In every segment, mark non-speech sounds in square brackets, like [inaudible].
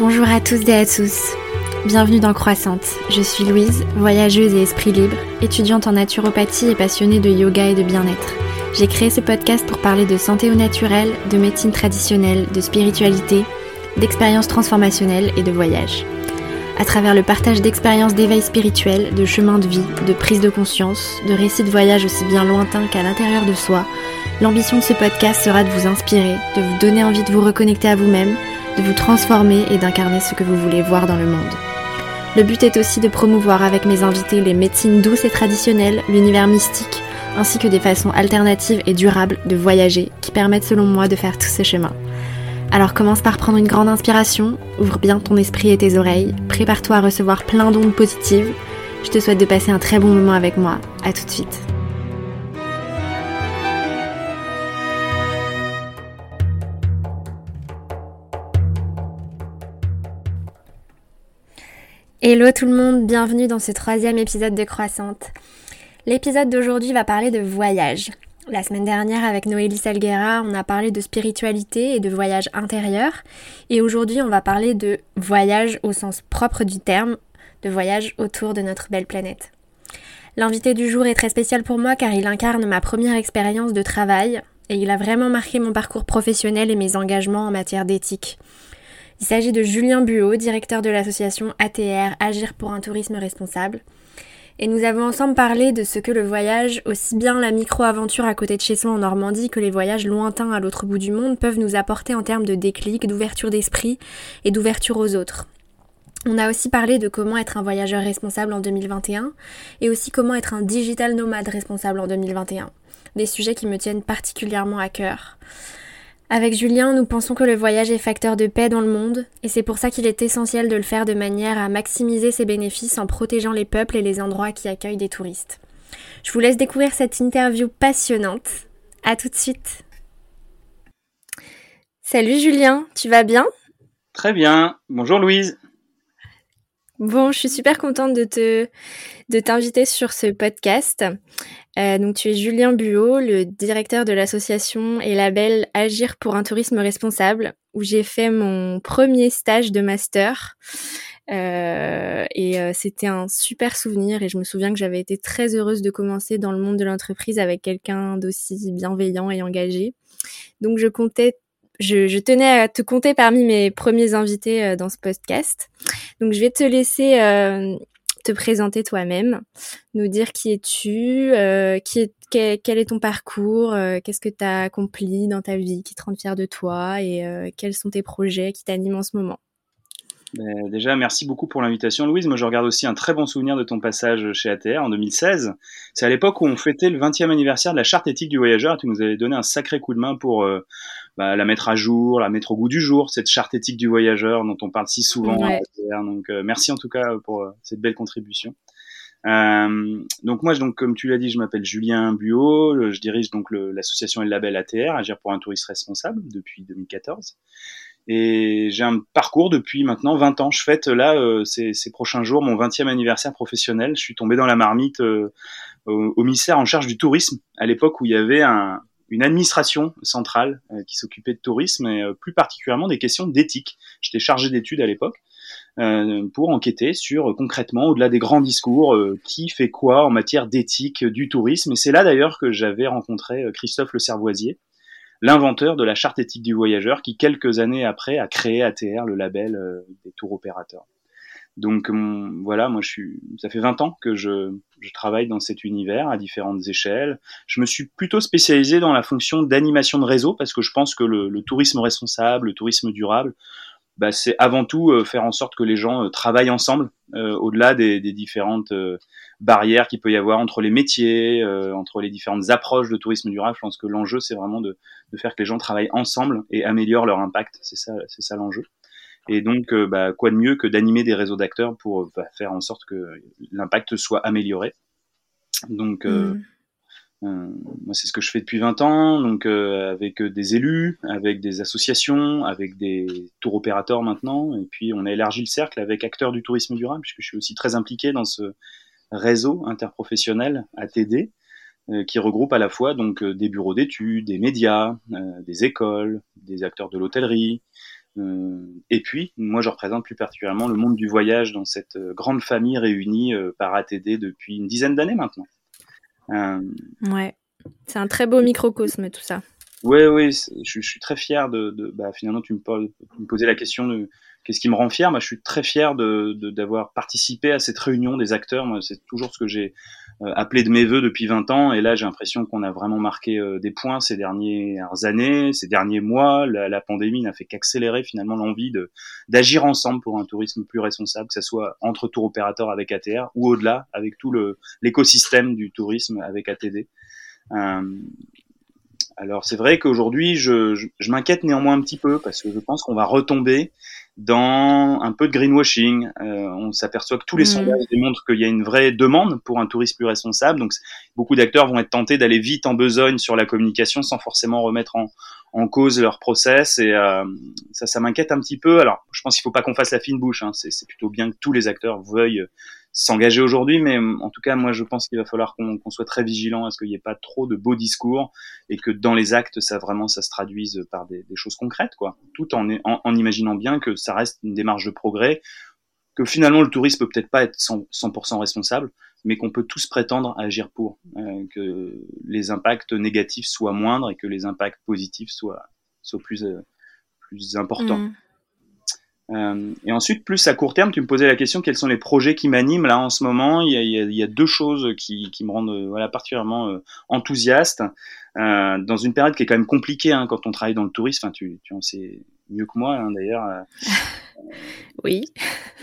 Bonjour à tous et à tous. Bienvenue dans Croissante. Je suis Louise, voyageuse et esprit libre, étudiante en naturopathie et passionnée de yoga et de bien-être. J'ai créé ce podcast pour parler de santé au naturel, de médecine traditionnelle, de spiritualité, d'expériences transformationnelles et de voyage. À travers le partage d'expériences d'éveil spirituel, de chemins de vie, de prise de conscience, de récits de voyage aussi bien lointains qu'à l'intérieur de soi, l'ambition de ce podcast sera de vous inspirer, de vous donner envie de vous reconnecter à vous-même, de vous transformer et d'incarner ce que vous voulez voir dans le monde. Le but est aussi de promouvoir avec mes invités les médecines douces et traditionnelles, l'univers mystique, ainsi que des façons alternatives et durables de voyager qui permettent selon moi de faire tout ce chemin. Alors commence par prendre une grande inspiration, ouvre bien ton esprit et tes oreilles, prépare-toi à recevoir plein d'ondes positives. Je te souhaite de passer un très bon moment avec moi. À tout de suite. Hello tout le monde, bienvenue dans ce troisième épisode de Croissante. L'épisode d'aujourd'hui va parler de voyage. La semaine dernière avec Noélie Salguera, on a parlé de spiritualité et de voyage intérieur. Et aujourd'hui, on va parler de voyage au sens propre du terme, de voyage autour de notre belle planète. L'invité du jour est très spécial pour moi car il incarne ma première expérience de travail et il a vraiment marqué mon parcours professionnel et mes engagements en matière d'éthique. Il s'agit de Julien Buot, directeur de l'association ATR Agir pour un tourisme responsable. Et nous avons ensemble parlé de ce que le voyage, aussi bien la micro-aventure à côté de chez soi en Normandie que les voyages lointains à l'autre bout du monde peuvent nous apporter en termes de déclic, d'ouverture d'esprit et d'ouverture aux autres. On a aussi parlé de comment être un voyageur responsable en 2021 et aussi comment être un digital nomade responsable en 2021. Des sujets qui me tiennent particulièrement à cœur. Avec Julien, nous pensons que le voyage est facteur de paix dans le monde, et c'est pour ça qu'il est essentiel de le faire de manière à maximiser ses bénéfices en protégeant les peuples et les endroits qui accueillent des touristes. Je vous laisse découvrir cette interview passionnante. À tout de suite. Salut Julien, tu vas bien? Très bien. Bonjour Louise. Bon, je suis super contente de te de t'inviter sur ce podcast. Euh, donc tu es Julien Buot, le directeur de l'association et label Agir pour un tourisme responsable, où j'ai fait mon premier stage de master. Euh, et euh, c'était un super souvenir et je me souviens que j'avais été très heureuse de commencer dans le monde de l'entreprise avec quelqu'un d'aussi bienveillant et engagé. Donc je comptais je, tenais à te compter parmi mes premiers invités euh, dans ce podcast. Donc je vais te laisser euh, te présenter toi-même, nous dire qui es-tu, euh, qui est, quel, est ton parcours, qu'est-ce que tu as accompli dans ta vie qui te rend fier de toi et quels sont tes projets qui t'animent en ce moment? Ben, déjà, merci beaucoup pour l'invitation, Louise. Moi, je regarde aussi un très bon souvenir de ton passage chez ATR en 2016. C'est à l'époque où on fêtait le 20e anniversaire de la charte éthique du voyageur. Tu nous avais donné un sacré coup de main pour bah, la mettre à jour, la mettre au goût du jour, cette charte éthique du voyageur dont on parle si souvent. Donc euh, merci en tout cas pour euh, cette belle contribution. Euh, donc moi, donc comme tu l'as dit, je m'appelle Julien Buot, je dirige donc l'association et le label ATR, Agir pour un touriste responsable, depuis 2014. Et j'ai un parcours depuis maintenant 20 ans. Je fête là ces, ces, prochains jours mon 20e anniversaire professionnel. Je suis tombé dans la marmite au, au, ministère en charge du tourisme à l'époque où il y avait un, une administration centrale euh, qui s'occupait de tourisme et euh, plus particulièrement des questions d'éthique. J'étais chargé d'études à l'époque euh, pour enquêter sur concrètement, au-delà des grands discours, qui fait quoi en matière d'éthique du tourisme. Et c'est là d'ailleurs que j'avais rencontré Christophe Le Servoisier, l'inventeur de la charte éthique du voyageur, qui quelques années après a créé ATR, le label des tours opérateurs. Donc voilà, moi je ça fait 20 ans que je, je, travaille dans cet univers à différentes échelles. Je me suis plutôt spécialisé dans la fonction d'animation de réseau parce que je pense que le, tourisme responsable, le tourisme durable, bah, c'est avant tout euh, faire en sorte que les gens euh, travaillent ensemble euh, au-delà des, des différentes barrières qu'il peut y avoir entre les métiers, entre les différentes approches de tourisme durable. Je pense que l'enjeu c'est vraiment de, de, faire que les gens travaillent ensemble et améliorent leur impact. C'est ça l'enjeu. Et donc, euh, bah, quoi de mieux que d'animer des réseaux d'acteurs pour bah, faire en sorte que l'impact soit amélioré. Donc, euh, mm. euh, moi, c'est ce que je fais depuis 20 ans, donc avec des élus, avec des associations, avec des tours opérateurs maintenant. Et puis, on a élargi le cercle avec acteurs du tourisme durable, puisque je suis aussi très impliqué dans ce réseau interprofessionnel ATD qui regroupe à la fois donc des bureaux d'études, des médias, des écoles, des acteurs de l'hôtellerie, et puis, moi, je représente plus particulièrement le monde du voyage dans cette grande famille réunie par ATD depuis une dizaine d'années maintenant. Ouais, c'est un très beau microcosme tout ça. Oui, oui, je, suis très fier de, de bah, finalement, tu me, poses, me posais la question de qu'est-ce qui me rend fier. Moi, je suis très fier de, d'avoir participé à cette réunion des acteurs. C'est toujours ce que j'ai euh, appelé de mes voeux depuis 20 ans. Et là, j'ai l'impression qu'on a vraiment marqué euh, des points ces dernières années, ces derniers mois. La, pandémie n'a fait qu'accélérer finalement l'envie de, d'agir ensemble pour un tourisme plus responsable, que ce soit entre tour opérateurs avec ATR ou au-delà avec tout l'écosystème du tourisme avec ATD. Euh, alors c'est vrai qu'aujourd'hui, je, je, m'inquiète néanmoins un petit peu parce que je pense qu'on va retomber dans un peu de greenwashing. Euh, on s'aperçoit que tous les mmh. sondages démontrent qu'il y a une vraie demande pour un tourisme plus responsable. Donc beaucoup d'acteurs vont être tentés d'aller vite en besogne sur la communication sans forcément remettre en, en cause leur process. Et euh, ça, ça m'inquiète un petit peu. Alors je pense qu'il faut pas qu'on fasse la fine bouche. Hein. C'est plutôt bien que tous les acteurs veuillent s'engager aujourd'hui, mais euh, en tout cas, moi, je pense qu'il va falloir qu'on soit très vigilant à ce qu'il n'y ait pas trop de beaux discours et que dans les actes, ça vraiment, ça se traduise par des, choses concrètes, quoi. Tout en, en, imaginant bien que ça reste une démarche de progrès, que finalement le tourisme peut peut-être pas être 100%, responsable, mais qu'on peut tous prétendre à agir pour, euh, que les impacts négatifs soient moindres et que les impacts positifs soient, soient plus, euh, plus importants. Mmh. Euh, et ensuite, plus à court terme, tu me posais la question quels sont les projets qui m'animent là en ce moment? Il y a, il y a, il y a deux choses qui, qui, me rendent euh, voilà, particulièrement euh, enthousiaste euh, dans une période qui est quand même compliquée hein, quand on travaille dans le tourisme. Enfin, tu, tu en sais mieux que moi hein, d'ailleurs. [laughs] oui.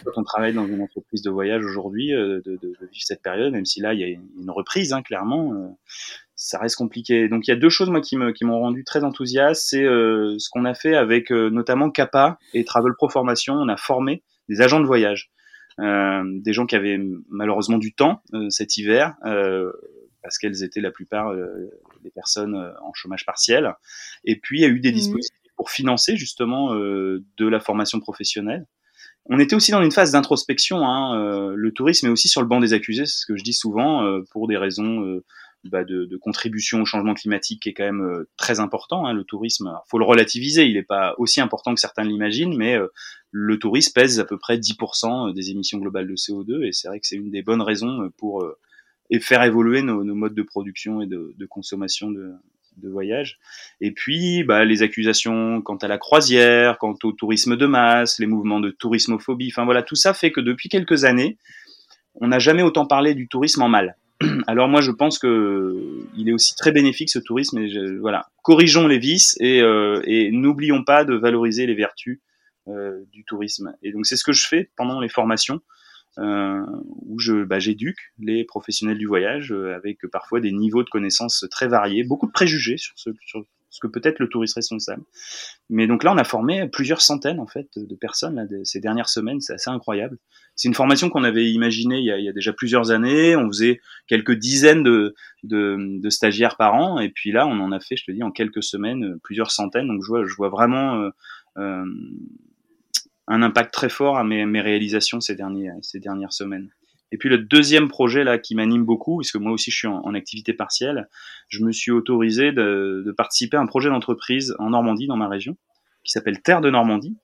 Quand on travaille dans une entreprise de voyage aujourd'hui, de, de, de, vivre cette période, même si là il y a une reprise hein, clairement ça reste compliqué. Donc il y a deux choses moi qui m'ont rendu très enthousiaste, c'est euh, ce qu'on a fait avec euh, notamment Kappa et Travel Pro Formation. On a formé des agents de voyage, euh, des gens qui avaient malheureusement du temps euh, cet hiver parce qu'elles étaient la plupart des personnes en chômage partiel. Et puis il y a eu des mmh. dispositifs pour financer justement de la formation professionnelle. On était aussi dans une phase d'introspection. Hein, le tourisme est aussi sur le banc des accusés, c'est ce que je dis souvent, pour des raisons bah, de, de, contribution au changement climatique qui est quand même euh, très important. Hein, le tourisme, faut le relativiser, il n'est pas aussi important que certains l'imaginent, mais euh, le tourisme pèse à peu près 10% des émissions globales de CO2 et c'est vrai que c'est une des bonnes raisons pour euh, et faire évoluer nos, nos, modes de production et de, de consommation de, de voyage. Et puis, bah, les accusations quant à la croisière, quant au tourisme de masse, les mouvements de tourismophobie, enfin voilà, tout ça fait que depuis quelques années, on n'a jamais autant parlé du tourisme en mal. [clears throat] Alors moi, je pense que il est aussi très bénéfique ce tourisme. Et voilà, corrigeons les vices et, euh, et n'oublions pas de valoriser les vertus euh, du tourisme. Et donc c'est ce que je fais pendant les formations. Euh, où je bah, j'éduque les professionnels du voyage avec parfois des niveaux de connaissances très variés, beaucoup de préjugés sur ce, que peut être le tourisme responsable. Mais donc là, on a formé plusieurs centaines en fait de personnes ces dernières semaines, c'est assez incroyable. C'est une formation qu'on avait imaginée il y, a, déjà plusieurs années. On faisait quelques dizaines de, stagiaires par an, et puis là, on en a fait, je te dis, en quelques semaines, plusieurs centaines. Donc je vois, vraiment euh, euh un impact très fort à mes, réalisations ces, dernières semaines. Et puis le deuxième projet là qui m'anime beaucoup, puisque moi aussi je suis en, activité partielle, je me suis autorisé de participer à un projet d'entreprise en Normandie, dans ma région, qui s'appelle Terre de Normandie.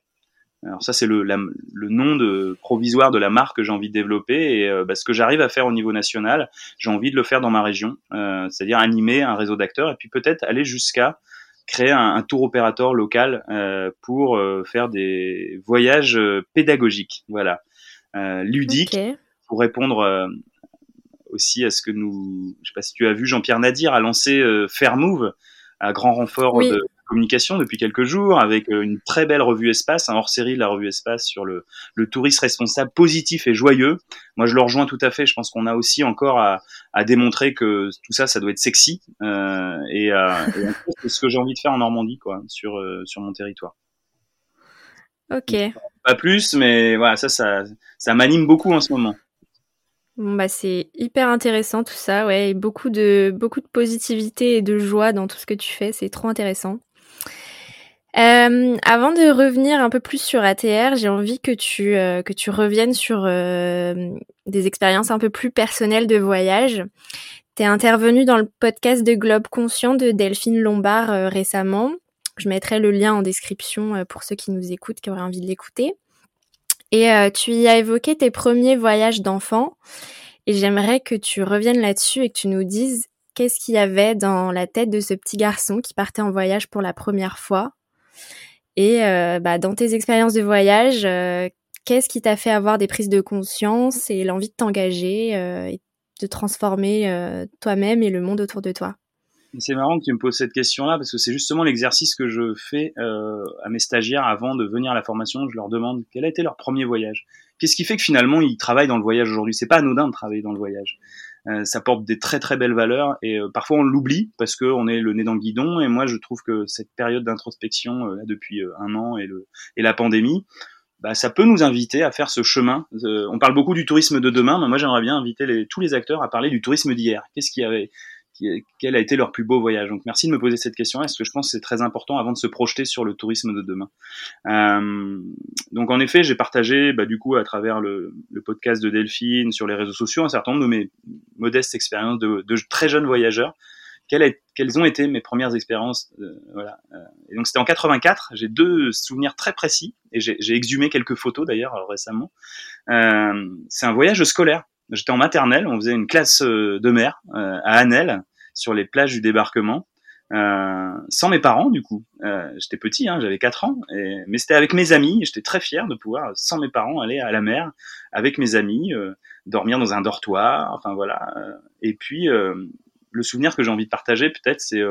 Alors ça c'est le, le nom de provisoire de la marque que j'ai envie de développer et euh, bah, ce que j'arrive à faire au niveau national, j'ai envie de le faire dans ma région, euh, c'est-à-dire animer un réseau d'acteurs et puis peut-être aller jusqu'à créer un, un, tour opérateur local euh, pour faire des voyages pédagogiques, voilà, ludiques pour répondre aussi à ce que nous, je sais pas si tu as vu, Jean-Pierre Nadir a lancé euh, Fairmove à grand renfort de communication depuis quelques jours avec euh, une très belle revue Espace, un hors-série de la revue Espace sur le, le tourisme responsable, positif et joyeux. Moi, je le rejoins tout à fait. Je pense qu'on a aussi encore à, à, démontrer que tout ça, ça doit être sexy euh, et, euh, c'est ce que j'ai envie de faire en Normandie, quoi, sur sur mon territoire. Ok. Pas plus, mais voilà, ça, ça, ça m'anime beaucoup en ce moment. Bon bah c'est hyper intéressant tout ça, ouais, beaucoup de beaucoup de positivité et de joie dans tout ce que tu fais, c'est trop intéressant. Euh, avant de revenir un peu plus sur ATR, j'ai envie que tu euh, que tu reviennes sur euh, des expériences un peu plus personnelles de voyage. T'es intervenu dans le podcast de Globe Conscient de Delphine Lombard récemment. Je mettrai le lien en description pour ceux qui nous écoutent, qui auraient envie de l'écouter. Et tu y as évoqué tes premiers voyages d'enfant. Et j'aimerais que tu reviennes là-dessus et que tu nous dises qu'est-ce qu'il y avait dans la tête de ce petit garçon qui partait en voyage pour la première fois. Et bah, dans tes expériences de voyage, qu'est-ce qui t'a fait avoir des prises de conscience et l'envie de t'engager et de transformer toi-même et le monde autour de toi? C'est marrant que tu me poses cette question-là parce que c'est justement l'exercice que je fais euh, à mes stagiaires avant de venir à la formation. Je leur demande quel a été leur premier voyage. Qu'est-ce qui fait que finalement ils travaillent dans le voyage aujourd'hui? C'est pas anodin de travailler dans le voyage. Euh, ça porte des très très belles valeurs et euh, parfois on l'oublie parce qu'on est le nez dans le guidon. Et moi je trouve que cette période d'introspection euh, depuis un an et, la pandémie, bah, ça peut nous inviter à faire ce chemin. on parle beaucoup du tourisme de demain, mais moi j'aimerais bien inviter tous les acteurs à parler du tourisme d'hier. Qu'est-ce qui avait quel a été leur plus beau voyage Donc merci de me poser cette question parce que je pense que c'est très important avant de se projeter sur le tourisme de demain. Euh, donc en effet, j'ai partagé bah, du coup à travers le, podcast de Delphine sur les réseaux sociaux un certain nombre de mes modestes expériences de, très jeunes voyageurs. Quelles, ont été mes premières expériences euh, voilà. Euh, et donc c'était en 84. J'ai deux souvenirs très précis et j'ai exhumé quelques photos d'ailleurs récemment. C'est un voyage scolaire. J'étais en maternelle, on faisait une classe de mer à Annelle sur les plages du débarquement. Euh, sans mes parents du coup. Euh, j'étais petit, hein, j'avais 4 ans, et, mais c'était avec mes amis. J'étais très fier de pouvoir, sans mes parents, aller à la mer avec mes amis, euh, dormir dans un dortoir, enfin voilà. Et puis le souvenir que j'ai envie de partager, peut-être, c'est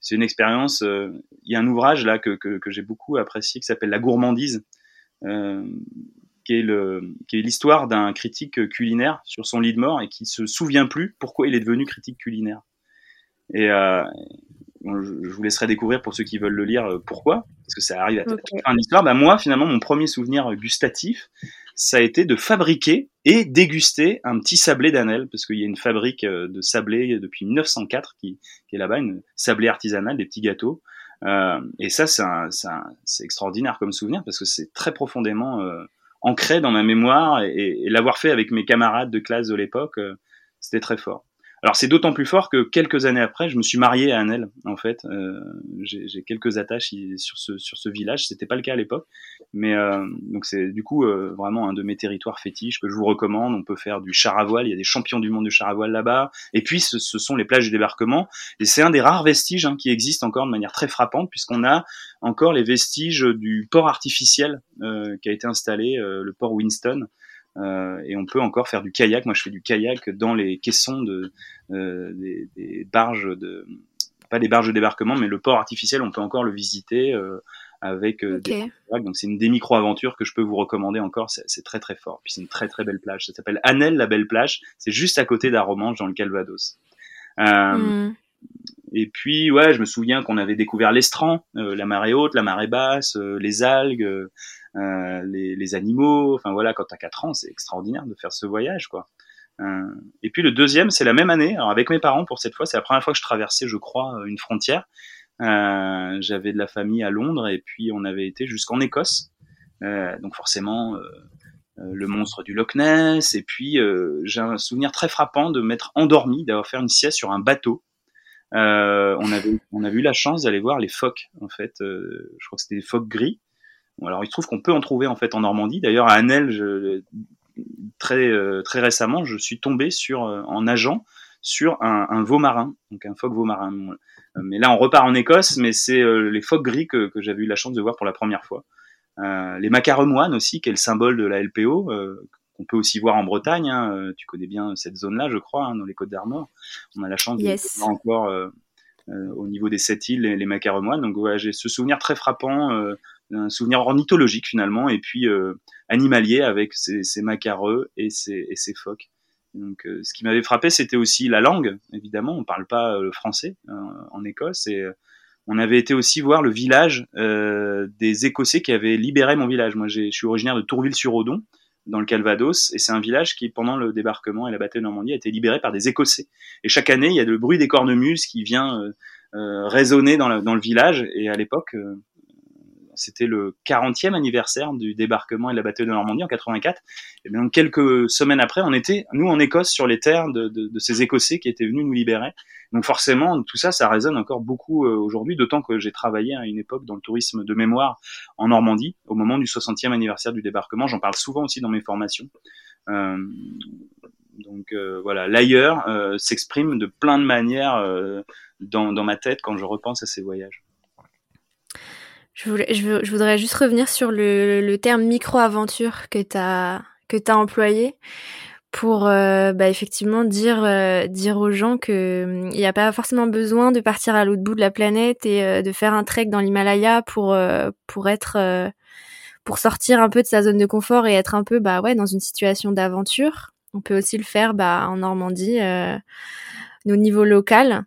c'est une expérience. Il y a un ouvrage là que, que, que j'ai beaucoup apprécié qui s'appelle La gourmandise. qui est le qui est l'histoire d'un critique culinaire sur son lit de mort et qui se souvient plus pourquoi il est devenu critique culinaire. Et euh, je vous laisserai découvrir pour ceux qui veulent le lire euh, pourquoi, parce que ça arrive à okay. fin d'histoire. Bah moi, finalement, mon premier souvenir gustatif, ça a été de fabriquer et déguster un petit sablé d'Anel, parce qu'il y a une fabrique euh, de sablé depuis 1904 qui, qui est là-bas, une sablé artisanale, des petits gâteaux. Euh, et ça, c'est extraordinaire comme souvenir, parce que c'est très profondément euh, ancré dans ma mémoire, et, et l'avoir fait avec mes camarades de classe de l'époque, euh, c'était très fort. Alors c'est d'autant plus fort que quelques années après, je me suis marié à Annelle. En fait, euh, j'ai quelques attaches sur ce sur ce village. C'était pas le cas à l'époque, mais euh, donc c'est du coup euh, vraiment un de mes territoires fétiches que je vous recommande. On peut faire du char à voile. Il y a des champions du monde du char à voile là-bas. Et puis ce, ce, sont les plages du débarquement. Et c'est un des rares vestiges hein, qui existent encore de manière très frappante, puisqu'on a encore les vestiges du port artificiel euh, qui a été installé, euh, le port Winston. Euh, et on peut encore faire du kayak. Moi, je fais du kayak dans les caissons de euh, des, des, barges de pas des barges de débarquement, mais le port artificiel, on peut encore le visiter euh, avec okay. des donc c'est une des micro aventures que je peux vous recommander encore c'est très très fort puis c'est une très très belle plage ça s'appelle Annelle la belle plage c'est juste à côté d'Aromanche dans le Calvados euh, mm. et puis ouais je me souviens qu'on avait découvert l'estran euh, la marée haute la marée basse les algues euh, les, les, animaux. Enfin voilà, quand t'as 4 ans, c'est extraordinaire de faire ce voyage, quoi. Euh, et puis le deuxième, c'est la même année, alors avec mes parents pour cette fois, c'est la première fois que je traversais, je crois, une frontière. Euh, J'avais de la famille à Londres et puis on avait été jusqu'en Écosse. Euh, donc forcément, euh, le monstre du Loch Ness. Et puis j'ai un souvenir très frappant de m'être endormi, d'avoir fait une sieste sur un bateau. Euh, on avait on a eu la chance d'aller voir les phoques en fait. Euh, je crois que c'était des phoques gris. Alors il se trouve qu'on peut en trouver en fait en Normandie. D'ailleurs à Annel, je, très euh, très récemment, je suis tombé sur euh, en nageant sur un, un veau marin, donc un phoque veau marin. Euh, mais là, on repart en Écosse, mais c'est les phoques gris que, que j'avais eu la chance de voir pour la première fois. Euh, les macaremoines aussi, qui est le symbole de la LPO, euh, qu'on peut aussi voir en Bretagne. Hein. Tu connais bien cette zone-là, je crois, hein, dans les Côtes d'Armor. On a la chance yes. de voir encore euh, au niveau des sept îles les, les macaremoines. Donc ouais, j'ai ce souvenir très frappant un souvenir ornithologique finalement, et puis euh, animalier avec ses, ses macareux et ses, et ses phoques. Donc, euh, ce qui m'avait frappé, c'était aussi la langue. Évidemment, on parle pas euh, le français en Écosse, et on avait été aussi voir le village des Écossais qui avaient libéré mon village. Moi, je suis originaire de Tourville-sur-Odon, dans le Calvados, et c'est un village qui, pendant le débarquement et la bataille de Normandie, a été libéré par des Écossais. Et chaque année, il y a le bruit des cornemuses qui vient résonner dans, dans, le village. Et à l'époque, c'était le 40e anniversaire du débarquement et de la bataille de Normandie en 84. Et bien quelques semaines après, on était nous en Écosse sur les terres de, de, de ces Écossais qui étaient venus nous libérer. Donc forcément, tout ça, ça résonne encore beaucoup euh, aujourd'hui, d'autant que j'ai travaillé à une époque dans le tourisme de mémoire en Normandie, au moment du 60e anniversaire du débarquement. J'en parle souvent aussi dans mes formations. Euh, donc euh, voilà, l'ailleurs euh, s'exprime de plein de manières euh, dans, dans, ma tête quand je repense à ces voyages. Je, voulais, je, voudrais juste revenir sur le, le terme micro-aventure que tu as, as employé pour euh, bah, effectivement dire euh, dire aux gens que il n'y a pas forcément besoin de partir à l'autre bout de la planète et euh, de faire un trek dans l'Himalaya pour pour être pour sortir un peu de sa zone de confort et être un peu bah ouais dans une situation d'aventure on peut aussi le faire bah, en Normandie, euh, au niveau local.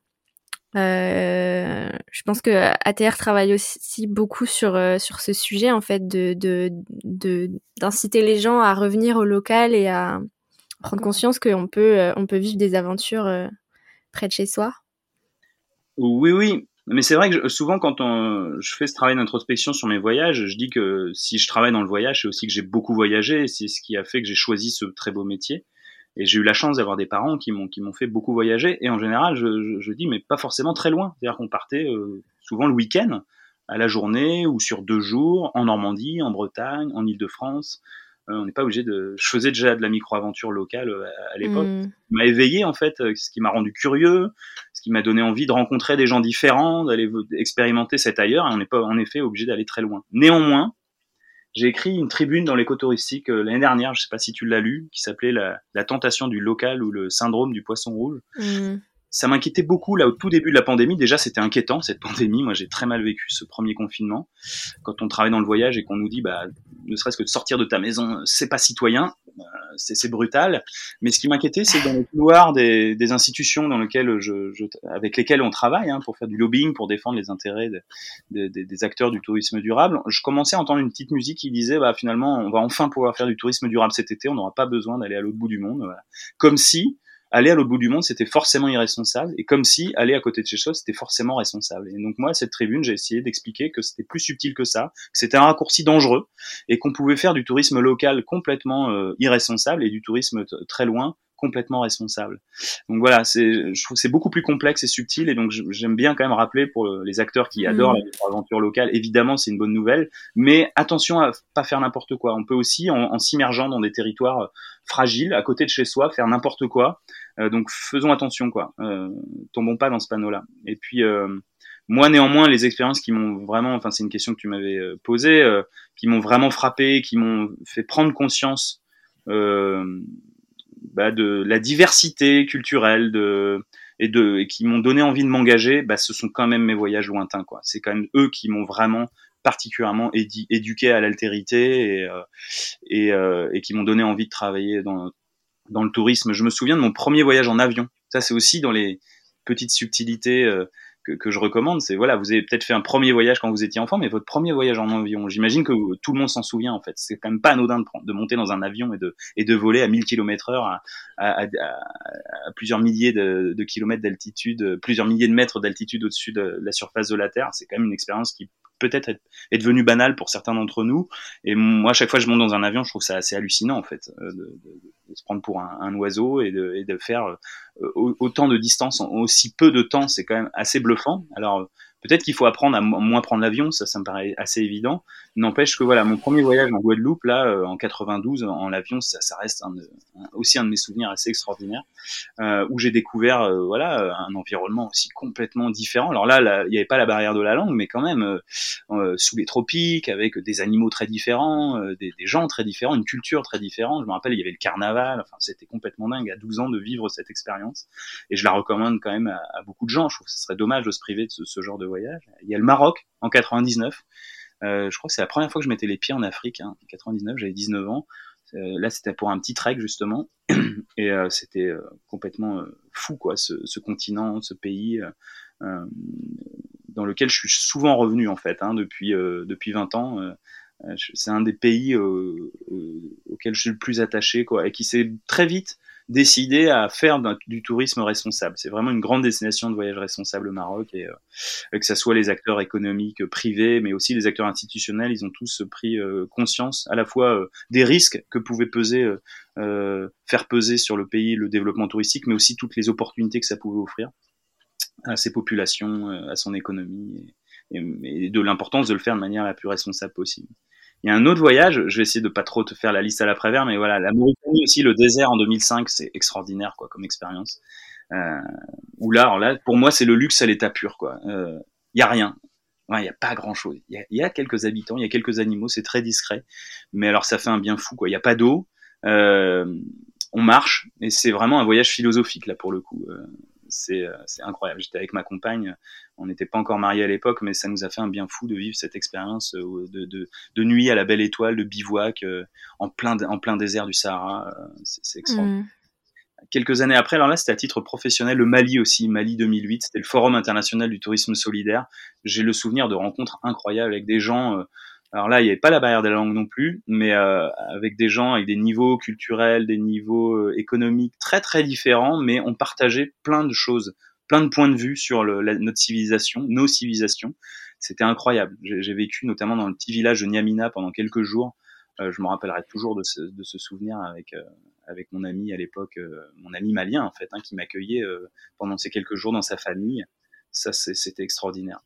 Euh, je pense que ATR travaille aussi beaucoup sur euh, sur ce sujet en fait de de d'inciter les gens à revenir au local et à prendre conscience qu'on peut euh, on peut vivre des aventures près de chez soi. Oui oui, mais c'est vrai que souvent quand on, je fais ce travail d'introspection sur mes voyages, je dis que si je travaille dans le voyage, c'est aussi que j'ai beaucoup voyagé, c'est ce qui a fait que j'ai choisi ce très beau métier. Et j'ai eu la chance d'avoir des parents qui m'ont qui m'ont fait beaucoup voyager. Et en général, je, je, je dis mais pas forcément très loin. C'est-à-dire qu'on partait euh, souvent le week-end, à la journée ou sur deux jours, en Normandie, en Bretagne, en Île-de-France. Euh, on n'est pas obligé de. Je faisais déjà de la micro-aventure locale euh, à, à l'époque. Mmh. m'a éveillé en fait, euh, ce qui m'a rendu curieux, ce qui m'a donné envie de rencontrer des gens différents, d'aller expérimenter cet ailleurs. Et on n'est pas en effet obligé d'aller très loin. Néanmoins, j'ai écrit une tribune dans l'éco touristique euh, l'année dernière, je sais pas si tu l'as lu, qui s'appelait la, tentation du local ou le syndrome du poisson rouge. Mmh. Ça m'inquiétait beaucoup là au tout début de la pandémie. Déjà, c'était inquiétant cette pandémie. Moi, j'ai très mal vécu ce premier confinement. Quand on travaille dans le voyage et qu'on nous dit, bah, ne serait-ce que de sortir de ta maison, c'est pas citoyen, euh, c'est brutal. Mais ce qui m'inquiétait, c'est dans les couloirs des, institutions dans lesquelles je, avec lesquelles on travaille hein, pour faire du lobbying, pour défendre les intérêts de, de, de, des acteurs du tourisme durable. Je commençais à entendre une petite musique qui disait, bah, finalement, on va enfin pouvoir faire du tourisme durable cet été. On n'aura pas besoin d'aller à l'autre bout du monde. Comme si aller à l'autre bout du monde, c'était forcément irresponsable, et comme si aller à côté de chez soi, c'était forcément responsable. Et donc moi, à cette tribune, j'ai essayé d'expliquer que c'était plus subtil que ça, que c'était un raccourci dangereux, et qu'on pouvait faire du tourisme local complètement euh, irresponsable et du tourisme très loin complètement responsable. Donc voilà, c'est, je trouve que c'est beaucoup plus complexe et subtil, et donc j'aime bien quand même rappeler pour les acteurs qui adorent mmh. l'aventure locale, évidemment c'est une bonne nouvelle, mais attention à pas faire n'importe quoi. On peut aussi, en, en s'immergeant dans des territoires euh, fragiles, à côté de chez soi, faire n'importe quoi. Euh, donc faisons attention, quoi. Euh, tombons pas dans ce panneau-là. Et puis euh, moi, néanmoins, les expériences qui m'ont vraiment, enfin c'est une question que tu m'avais euh, posée, qui m'ont vraiment frappé, qui m'ont fait prendre conscience bah, de la diversité culturelle de, et, de, et qui m'ont donné envie de m'engager, bah, ce sont quand même mes voyages lointains. quoi. C'est quand même eux qui m'ont vraiment particulièrement éduqué à l'altérité et, euh, et, euh, et, qui m'ont donné envie de travailler dans, dans le tourisme. Je me souviens de mon premier voyage en avion. Ça, c'est aussi dans les petites subtilités euh, que, que, je recommande, c'est voilà, vous avez peut-être fait un premier voyage quand vous étiez enfant, mais votre premier voyage en avion, j'imagine que tout le monde s'en souvient en fait. C'est quand même pas anodin de, de, monter dans un avion et de, et de voler à 1000 km heure à, à, à, plusieurs milliers de, de kilomètres d'altitude, plusieurs milliers de mètres d'altitude au-dessus de la surface de la Terre. C'est quand même une expérience qui peut-être est, est devenu banal pour certains d'entre nous. Et moi, à chaque fois que je monte dans un avion, je trouve ça assez hallucinant en fait, euh, de, se prendre pour un, oiseau et de, et de faire euh, autant de distance en aussi peu de temps. C'est quand même assez bluffant. Alors Peut-être qu'il faut apprendre à moins prendre l'avion, ça, ça me paraît assez évident. N'empêche que voilà, mon premier voyage en Guadeloupe, là, euh, en 92, en l'avion, ça, reste aussi un de mes souvenirs assez extraordinaires, euh, où j'ai découvert, euh, voilà, un environnement aussi complètement différent. Alors là, il n'y avait pas la barrière de la langue, mais quand même, sous les tropiques, avec des animaux très différents, des, gens très différents, une culture très différente. Je me rappelle, il y avait le carnaval. Enfin, c'était complètement dingue à 12 ans de vivre cette expérience, et je la recommande quand même à, à, beaucoup de gens. Je trouve que ce serait dommage de se priver de ce, ce genre de voyage. Il y a le Maroc en 99. Euh, je crois que c'est la première fois que je mettais les pieds en Afrique. Hein, 99, j'avais 19 ans. Euh, là, c'était pour un petit trek justement, [clears throat] et euh, c'était complètement fou quoi, ce, continent, ce pays dans lequel je suis souvent revenu en fait hein, depuis depuis 20 ans. c'est un des pays auxquels je suis le plus attaché quoi, et qui s'est très vite décidé à faire du tourisme responsable. C'est vraiment une grande destination de voyage responsable au Maroc et euh, que ce soit les acteurs économiques privés, mais aussi les acteurs institutionnels, ils ont tous pris euh, conscience à la fois euh, des risques que pouvait peser, faire peser sur le pays le développement touristique, mais aussi toutes les opportunités que ça pouvait offrir à ses populations, à son économie, et de l'importance de le faire de manière la plus responsable possible. Il y a un autre voyage, je vais essayer de pas trop te faire la liste à l'après-vert, mais voilà, la Mauritanie aussi, le désert en 2005, c'est extraordinaire quoi comme expérience. Euh, où là, là, pour moi, c'est le luxe à l'état pur. Il euh, y a rien, il n'y a pas grand chose. Il y, a, quelques habitants, il y a quelques animaux, c'est très discret. Mais alors ça fait un bien fou. Il n'y a pas d'eau, euh, on marche, et c'est vraiment un voyage philosophique, là, pour le coup. Euh, c'est incroyable. J'étais avec ma compagne, on n'était pas encore mariés à l'époque, mais ça nous a fait un bien fou de vivre cette expérience euh, de, de, de, nuit à la belle étoile, de bivouac euh, en, plein, en plein désert du Sahara. Euh, c'est extraordinaire. Mm. Quelques années après, alors là, c'était à titre professionnel, le Mali aussi, Mali 2008, c'était le Forum international du tourisme solidaire. J'ai le souvenir de rencontres incroyables avec des gens. Alors là, il n'y avait pas la barrière de la langue non plus, mais avec des gens avec des niveaux culturels, des niveaux économiques très très différents, mais on partageait plein de choses plein de points de vue sur le, notre civilisation, nos civilisations. C'était incroyable. J'ai vécu notamment dans le petit village de Niamina pendant quelques jours. Euh, je me rappellerai toujours de ce, de ce souvenir avec euh, avec mon ami à l'époque, euh, mon ami malien en fait, hein, qui m'accueillait pendant ces quelques jours dans sa famille. Ça, c'était extraordinaire.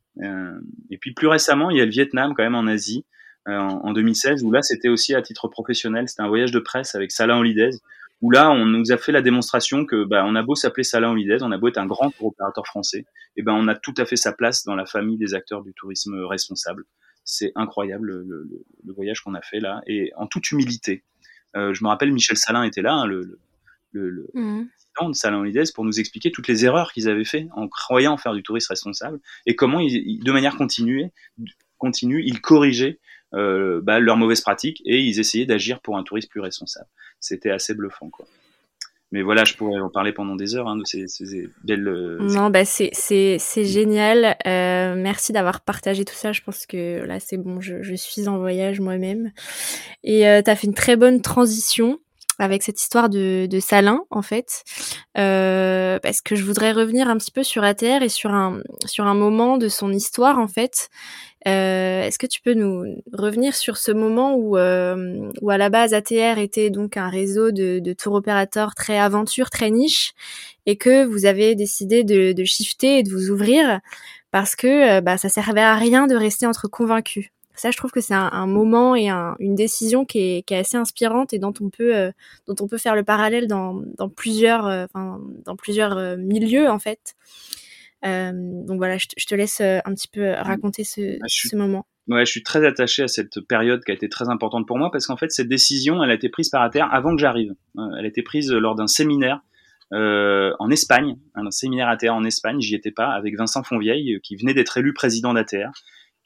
et puis plus récemment, il y a le Vietnam quand même en Asie. En, en, 2016 où là c'était aussi à titre professionnel c'était un voyage de presse avec Salah Holidays où là, on nous a fait la démonstration que, bah, on a beau s'appeler Salah Holidays, on a beau être un grand opérateur français, et ben, on a tout à fait sa place dans la famille des acteurs du tourisme responsable. C'est incroyable le, le, voyage qu'on a fait là, et en toute humilité. Euh, je me rappelle, Michel Salin était là, hein, le, le, mmh. président de Salah Holidays, pour nous expliquer toutes les erreurs qu'ils avaient fait en croyant faire du tourisme responsable, et comment, ils, de manière continue, continue, ils corrigeaient euh, bah, leurs mauvaises pratiques et ils essayaient d'agir pour un tourisme plus responsable. C'était assez bluffant, quoi. Mais voilà, je pourrais en parler pendant des heures hein, de ces, belles. Euh, non, bah c'est génial. Euh, merci d'avoir partagé tout ça. Je pense que là c'est bon. Je, je, suis en voyage moi-même et euh, tu as fait une très bonne transition avec cette histoire de, de Salin en fait, euh, parce que je voudrais revenir un petit peu sur ATR et sur un sur un moment de son histoire en fait. Euh, Est-ce que tu peux nous revenir sur ce moment où euh, où à la base ATR était donc un réseau de, de tour opérateurs très aventure, très niche, et que vous avez décidé de, de shifter et de vous ouvrir parce que euh, bah, ça servait à rien de rester entre convaincus? Ça, je trouve que c'est un, moment et une décision qui est, assez inspirante et dont on peut, euh, dont on peut faire le parallèle dans, plusieurs, euh, dans plusieurs milieux en fait. Donc voilà, je, te laisse un petit peu raconter ce, ah, ce moment. Ouais, je suis très attaché à cette période qui a été très importante pour moi parce qu'en fait, cette décision, elle a été prise par ATR avant que j'arrive. Elle a été prise lors d'un séminaire en Espagne, un séminaire ATR en Espagne, j'y étais pas, avec Vincent Fonvieille, qui venait d'être élu président d'ATR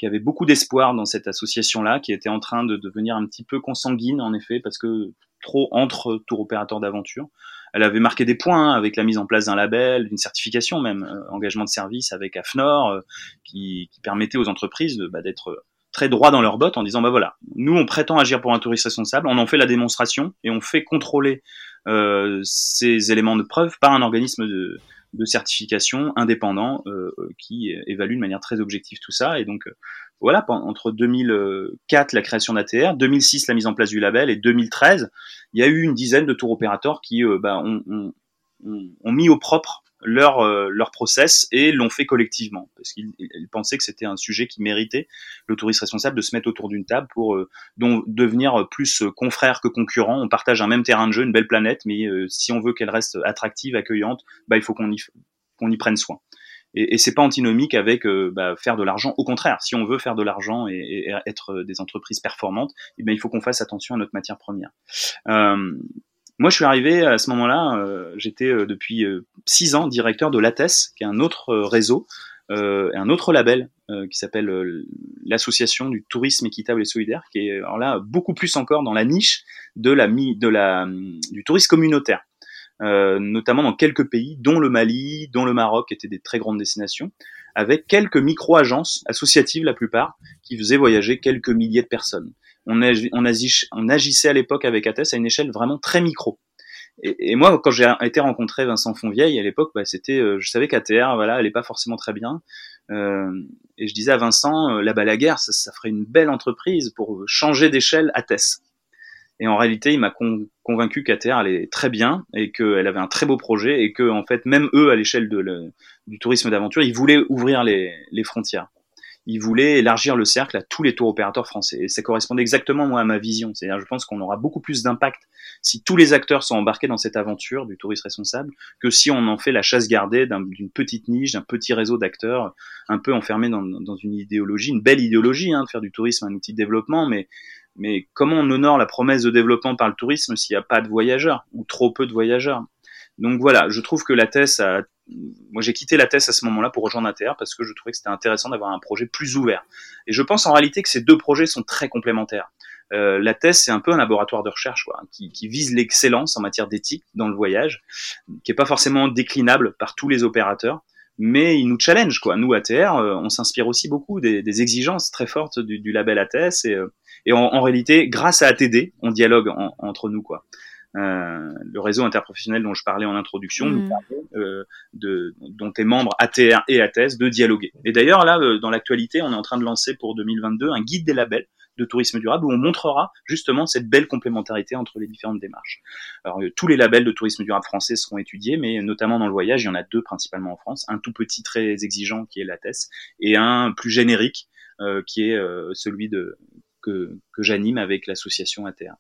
qui avait beaucoup d'espoir dans cette association-là, qui était en train de devenir un petit peu consanguine, en effet, parce que trop entre tour opérateurs d'aventure. Elle avait marqué des points hein, avec la mise en place d'un label, d'une certification même, euh, engagement de service avec AFNOR, euh, qui, permettait aux entreprises bah, d'être très droit dans leurs bottes en disant bah voilà, nous on prétend agir pour un tourisme responsable, on en fait la démonstration et on fait contrôler euh, ces éléments de preuve par un organisme de, de certification indépendant euh, euh, qui évalue de manière très objective tout ça. Et donc euh, voilà, entre 2004 la création d'ATR, 2006 la mise en place du label et 2013, il y a eu une dizaine de tours opérateurs qui bah, ont, mis au propre leur, euh, leur process et l'ont fait collectivement parce qu'ils pensaient que c'était un sujet qui méritait le touriste responsable de se mettre autour d'une table pour euh, devenir plus confrères que concurrents. On partage un même terrain de jeu, une belle planète, mais euh, si on veut qu'elle reste attractive, accueillante, bah, il faut qu'on y, qu'on y prenne soin. Et, et c'est pas antinomique avec bah, faire de l'argent. Au contraire, si on veut faire de l'argent et, et, être des entreprises performantes, eh bien, il faut qu'on fasse attention à notre matière première. Euh, moi, je suis arrivé à ce moment-là, euh, j'étais euh, depuis euh, six ans directeur de l'ATES, qui est un autre réseau, un autre label qui s'appelle l'Association du tourisme équitable et solidaire, qui est alors là beaucoup plus encore dans la niche de la, de la, du tourisme communautaire. notamment dans quelques pays, dont le Mali, dont le Maroc, étaient des très grandes destinations, avec quelques micro-agences associatives la plupart, qui faisaient voyager quelques milliers de personnes on, agissait à l'époque avec Athès à une échelle vraiment très micro. et, moi, quand j'ai été rencontré Vincent Fonvieille à l'époque, bah, c'était, je savais qu'ATR, voilà, elle est pas forcément très bien. et je disais à Vincent, la Balaguerre, ça, ferait une belle entreprise pour changer d'échelle à Tess. Et en réalité, il m'a convaincu qu'ATR allait très bien et qu'elle avait un très beau projet et que, en fait, même eux, à l'échelle du tourisme d'aventure, ils voulaient ouvrir les, frontières. Ils voulaient élargir le cercle à tous les tours opérateurs français. Et ça correspondait exactement, moi, à ma vision. C'est-à-dire, je pense qu'on aura beaucoup plus d'impact si tous les acteurs sont embarqués dans cette aventure du tourisme responsable que si on en fait la chasse gardée d'une petite niche, d'un petit réseau d'acteurs un peu enfermés dans, une idéologie, une belle idéologie, hein, de faire du tourisme un outil de développement, mais mais comment on honore la promesse de développement par le tourisme s'il n'y a pas de voyageurs ou trop peu de voyageurs? Donc voilà, je trouve que la TES a... Moi j'ai quitté la TES à ce moment-là pour rejoindre ATR parce que je trouvais que c'était intéressant d'avoir un projet plus ouvert. Et je pense en réalité que ces deux projets sont très complémentaires. Euh, la TES, c'est un peu un laboratoire de recherche quoi, qui, qui vise l'excellence en matière d'éthique dans le voyage, qui est pas forcément déclinable par tous les opérateurs, mais il nous challenge quoi. Nous ATR, euh, on s'inspire aussi beaucoup des, des, exigences très fortes du, du label ATS et, euh, et en, en, réalité, grâce à ATD, on dialogue entre nous quoi. Euh, le réseau interprofessionnel dont je parlais en introduction nous mmh. permet, euh, de, dont est membre ATR et ATS de dialoguer. Et d'ailleurs là, euh, dans l'actualité, on est en train de lancer pour 2022 un guide des labels de tourisme durable où on montrera justement cette belle complémentarité entre les différentes démarches. Alors euh, tous les labels de tourisme durable français seront étudiés, mais notamment dans le voyage, il y en a deux principalement en France, un tout petit très exigeant qui est l'ATES et un plus générique euh, qui est euh, celui de que, que j'anime avec l'association ATR.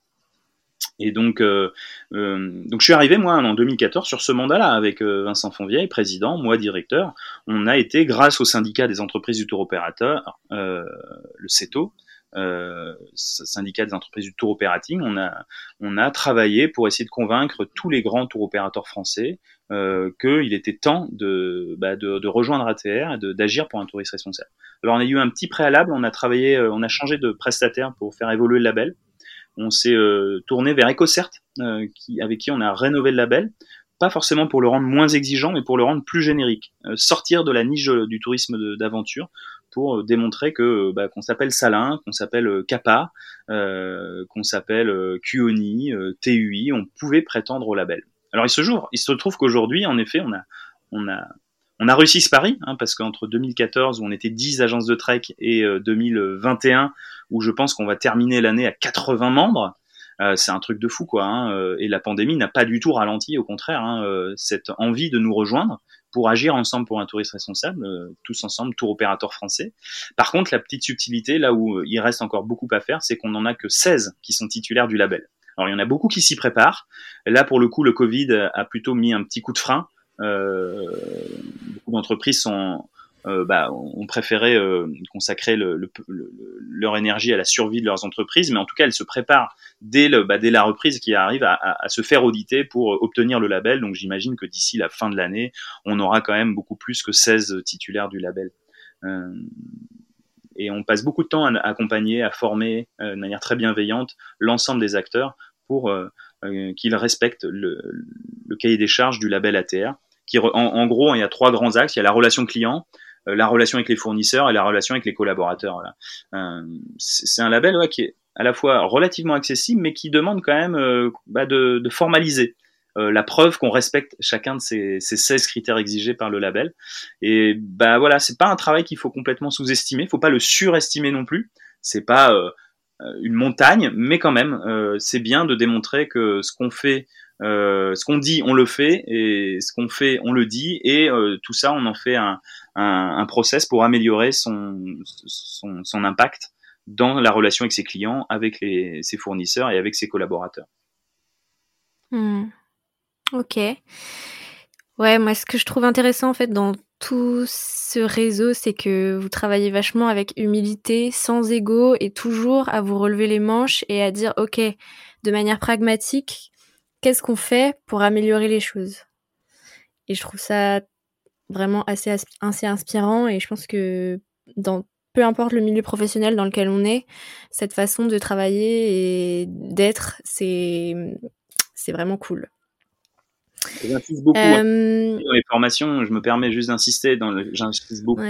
Et donc, euh, donc je suis arrivé moi en 2014 sur ce mandat-là avec Vincent Fonvieille, président, moi directeur. On a été grâce au syndicat des entreprises du tour opérateur, euh, le CETO, euh, syndicat des entreprises du tour operating, on a, on a travaillé pour essayer de convaincre tous les grands tour opérateurs français euh, qu'il était temps de, bah, de, rejoindre ATR et d'agir pour un tourisme responsable. Alors on a eu un petit préalable, on a travaillé, euh, on a changé de prestataire pour faire évoluer le label. On s'est euh, tourné vers EcoCert, euh, qui, avec qui on a rénové le label pas forcément pour le rendre moins exigeant, mais pour le rendre plus générique. sortir de la niche du tourisme d'aventure pour euh, démontrer que euh, bah, qu'on s'appelle Salin, qu'on s'appelle euh, Kappa, qu'on s'appelle Kuoni, TUI, on pouvait prétendre au label. Alors il se joue, il se trouve qu'aujourd'hui, en effet, on a, on a, on a réussi ce pari, hein, parce qu'entre 2014 où on était 10 agences de trek et 2021 où je pense qu'on va terminer l'année à 80 membres, c'est un truc de fou quoi. Hein, et la pandémie n'a pas du tout ralenti, au contraire, hein, cette envie de nous rejoindre pour agir ensemble pour un touriste responsable, euh, tous ensemble, tour opérateur français. Par contre, la petite subtilité, là où euh, il reste encore beaucoup à faire, c'est qu'on n'en a que 16 qui sont titulaires du label. Alors il y en a beaucoup qui s'y préparent. Là, pour le coup, le Covid a plutôt mis un petit coup de frein. Euh, beaucoup d'entreprises euh, bah, ont préféré euh, consacrer le, le, leur énergie à la survie de leurs entreprises, mais en tout cas, elles se préparent dès, bah, la reprise qui arrive à, se faire auditer pour obtenir le label. Donc j'imagine que d'ici la fin de l'année, on aura quand même beaucoup plus que 16 titulaires du label. Et on passe beaucoup de temps à, accompagner, à former de manière très bienveillante l'ensemble des acteurs pour qu'ils respectent le, cahier des charges du label ATR. En, gros, il y a trois grands axes. Il y a la relation client, euh, la relation avec les fournisseurs et la relation avec les collaborateurs. Euh, c'est un label qui est à la fois relativement accessible, mais qui demande quand même euh, bah, de, formaliser la preuve qu'on respecte chacun de ces, ces 16 critères exigés par le label. Et bah voilà, c'est pas un travail qu'il faut complètement sous-estimer, il faut pas le surestimer non plus. C'est pas une montagne, mais quand même, c'est bien de démontrer que ce qu'on fait euh, ce qu'on dit, on le fait, et ce qu'on fait, on le dit, et euh, tout ça, on en fait un, process pour améliorer son, impact dans la relation avec ses clients, avec ses fournisseurs et avec ses collaborateurs. Hmm. Ok. Ouais, moi, ce que je trouve intéressant en fait dans tout ce réseau, c'est que vous travaillez vachement avec humilité, sans ego, et toujours à vous relever les manches et à dire, ok, de manière pragmatique, qu'est-ce qu'on fait pour améliorer les choses? Et je trouve ça vraiment assez, assez inspirant et je pense que dans peu importe le milieu professionnel dans lequel on est, cette façon de travailler et d'être, c'est c'est vraiment cool. J'insiste beaucoup hein. euh... dans les formations. Je me permets juste d'insister. Dans j'insiste beaucoup.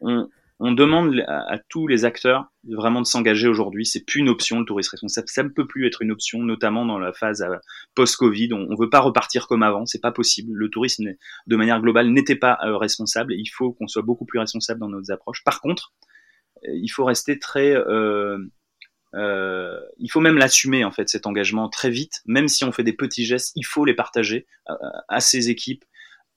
On, on demande à, tous les acteurs vraiment de s'engager aujourd'hui. C'est plus une option le tourisme responsable. Ça ne peut plus être une option, notamment dans la phase euh, post-Covid. On, ne veut pas repartir comme avant. C'est pas possible. Le tourisme, de manière globale, n'était pas euh, responsable. Il faut qu'on soit beaucoup plus responsable dans nos approches. Par contre, euh, il faut rester très il faut même l'assumer en fait cet engagement très vite, même si on fait des petits gestes, il faut les partager à ses équipes,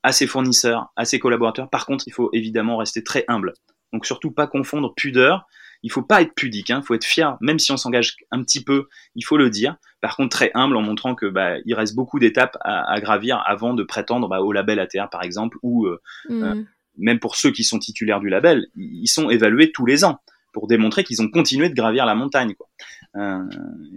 à ses fournisseurs, à ses collaborateurs. Par contre, il faut évidemment rester très humble. Donc surtout pas confondre pudeur. Il faut pas être pudique, hein. il faut être fier, même si on s'engage un petit peu, il faut le dire. Par contre, très humble en montrant que bah, il reste beaucoup d'étapes à, gravir avant de prétendre bah, au label ATR par exemple, ou euh, mmh. euh, même pour ceux qui sont titulaires du label, ils sont évalués tous les ans pour démontrer qu'ils ont continué de gravir la montagne. Quoi. Euh,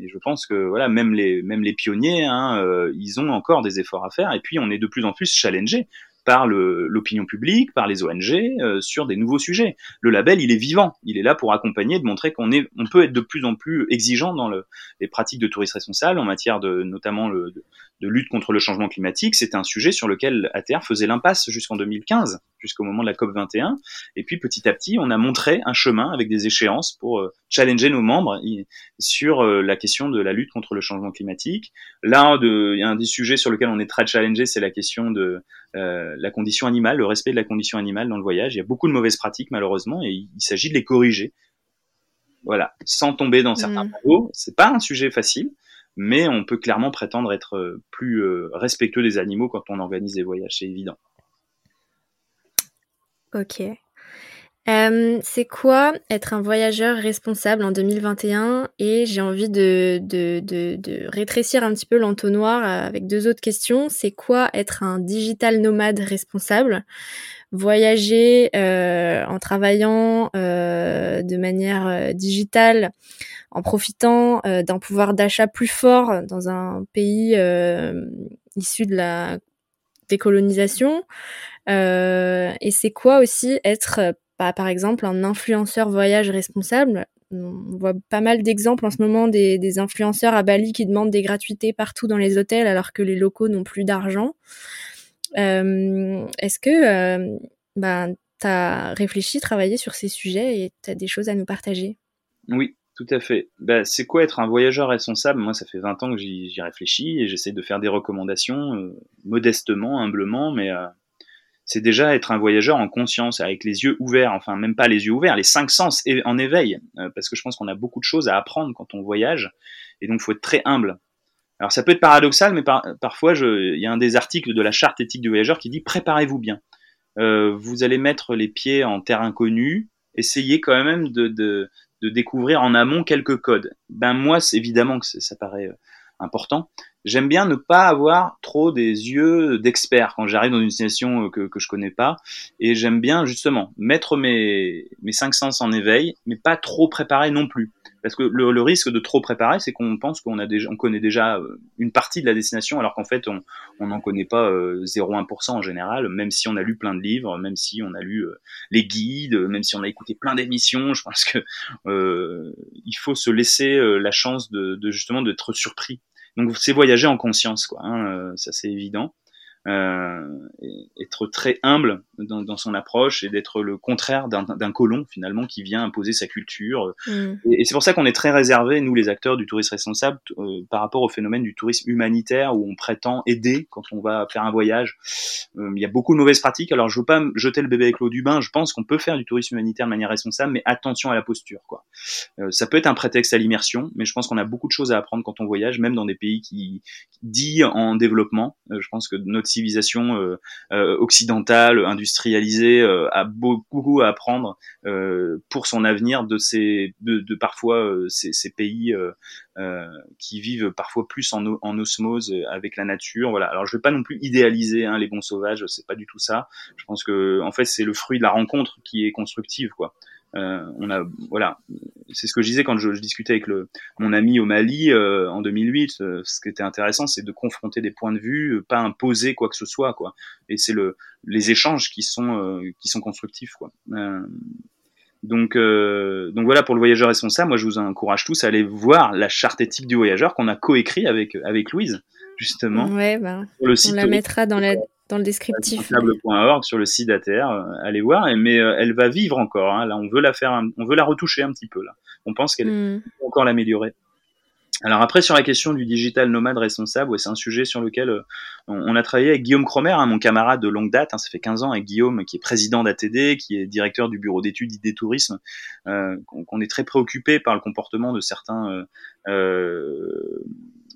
et je pense que voilà, même les même les pionniers, hein, ils ont encore des efforts à faire. Et puis on est de plus en plus challengé par l'opinion publique, par les ONG, euh, sur des nouveaux sujets. Le label, il est vivant, il est là pour accompagner, de montrer qu'on est, on peut être de plus en plus exigeant dans le, les pratiques de tourisme responsable en matière de, notamment de, lutte contre le changement climatique. C'est un sujet sur lequel ATR faisait l'impasse jusqu'en 2015, jusqu'au moment de la COP 21. Et puis petit à petit, on a montré un chemin avec des échéances pour euh, challenger nos membres sur euh, la question de la lutte contre le changement climatique. Là, il y a un des sujets sur lequel on est très challengé, c'est la question de euh, la condition animale, le respect de la condition animale dans le voyage. Il y a beaucoup de mauvaises pratiques malheureusement et il, s'agit de les corriger. Voilà, sans tomber dans certains mmh. C'est pas un sujet facile, mais on peut clairement prétendre être plus respectueux des animaux quand on organise des voyages, c'est évident. Ok. Euh, c'est quoi être un voyageur responsable en 2021 Et j'ai envie de, rétrécir un petit peu l'entonnoir avec deux autres questions. C'est quoi être un digital nomade responsable? Voyager euh, en travaillant euh, de manière euh, digitale, en profitant euh, d'un pouvoir d'achat plus fort dans un pays issu de la décolonisation. Et c'est quoi aussi être par exemple un influenceur voyage responsable? On voit pas mal d'exemples en ce moment des, influenceurs à Bali qui demandent des gratuités partout dans les hôtels alors que les locaux n'ont plus d'argent. Euh, est-ce que euh, ben, tu as réfléchi, travaillé sur ces sujets et tu as des choses à nous partager? Oui, tout à fait. Ben, c'est quoi être un voyageur responsable? Moi, ça fait 20 ans que j'y réfléchis et j'essaie de faire des recommandations euh, modestement, humblement, mais c'est déjà être un voyageur en conscience, avec les yeux ouverts, enfin même pas les yeux ouverts, les cinq sens en éveil, euh, parce que je pense qu'on a beaucoup de choses à apprendre quand on voyage, et donc faut être très humble. Alors ça peut être paradoxal, mais parfois il y a un des articles de la charte éthique du voyageur qui dit préparez-vous bien. Euh, vous allez mettre les pieds en terre inconnue, essayez quand même de, découvrir en amont quelques codes. Ben moi, évidemment que ça paraît euh, important, j'aime bien ne pas avoir trop des yeux d'expert quand j'arrive dans une destination euh, que, que je connais pas. Et j'aime bien justement mettre mes, mes cinq sens en éveil, mais pas trop préparer non plus. Parce que le, le risque de trop préparer, c'est qu'on pense qu'on a déjà, on connaît déjà euh, une partie de la destination, alors qu'en fait, on n'en connaît pas 0,1% euh, en général, même si on a lu plein de livres, même si on a lu les guides, même si on a écouté plein d'émissions. Je pense que euh, il faut se laisser la chance de, de justement d'être surpris donc c'est voyager en conscience, quoi. Hein, euh, ça c'est évident. Euh, être très humble dans, dans, son approche et d'être le contraire d'un colon finalement qui vient imposer sa culture. Mm. Et, c'est pour ça qu'on est très réservé, nous les acteurs du tourisme responsable, euh, par rapport au phénomène du tourisme humanitaire où on prétend aider quand on va faire un voyage. Euh, il y a beaucoup de mauvaises pratiques. Alors je veux pas jeter le bébé avec l'eau du bain. Je pense qu'on peut faire du tourisme humanitaire de manière responsable, mais attention à la posture. Quoi. Euh, ça peut être un prétexte à l'immersion, mais je pense qu'on a beaucoup de choses à apprendre quand on voyage, même dans des pays qui, qui dit en développement. je pense que notre civilisation occidentale, industrialisée, euh, a beaucoup à apprendre pour son avenir de ces, de, parfois ces, ces, pays qui vivent parfois plus en, en, osmose avec la nature. Voilà. Alors je vais pas non plus idéaliser hein, les bons sauvages, c'est pas du tout ça. Je pense que en fait c'est le fruit de la rencontre qui est constructive, quoi. Euh, on a, voilà, c'est ce que je disais quand je, discutais avec le, mon ami au Mali euh, en 2008. Euh, ce qui était intéressant, c'est de confronter des points de vue, pas imposer quoi que ce soit, quoi. Et c'est le, les échanges qui sont, qui sont constructifs, quoi. donc, donc voilà pour le voyageur responsable. Moi, je vous encourage tous à aller voir la charte éthique du voyageur qu'on a coécrit avec avec Louise justement. Ouais, bah, on la mettra dans la dans le descriptif. Sur le site ATR, allez voir. Mais elle va vivre encore. Hein. Là, on veut la faire, on veut la retoucher un petit peu. Là, on pense qu'elle peut encore l'améliorer. Alors après sur la question du digital nomade responsable, ouais, c'est un sujet sur lequel euh, on, a travaillé avec Guillaume Cromer, hein, mon camarade de longue date, hein, ça fait 15 ans avec Guillaume qui est président d'ATD, qui est directeur du bureau d'études ID Tourisme, euh, qu'on est très préoccupé par le comportement de certains euh, euh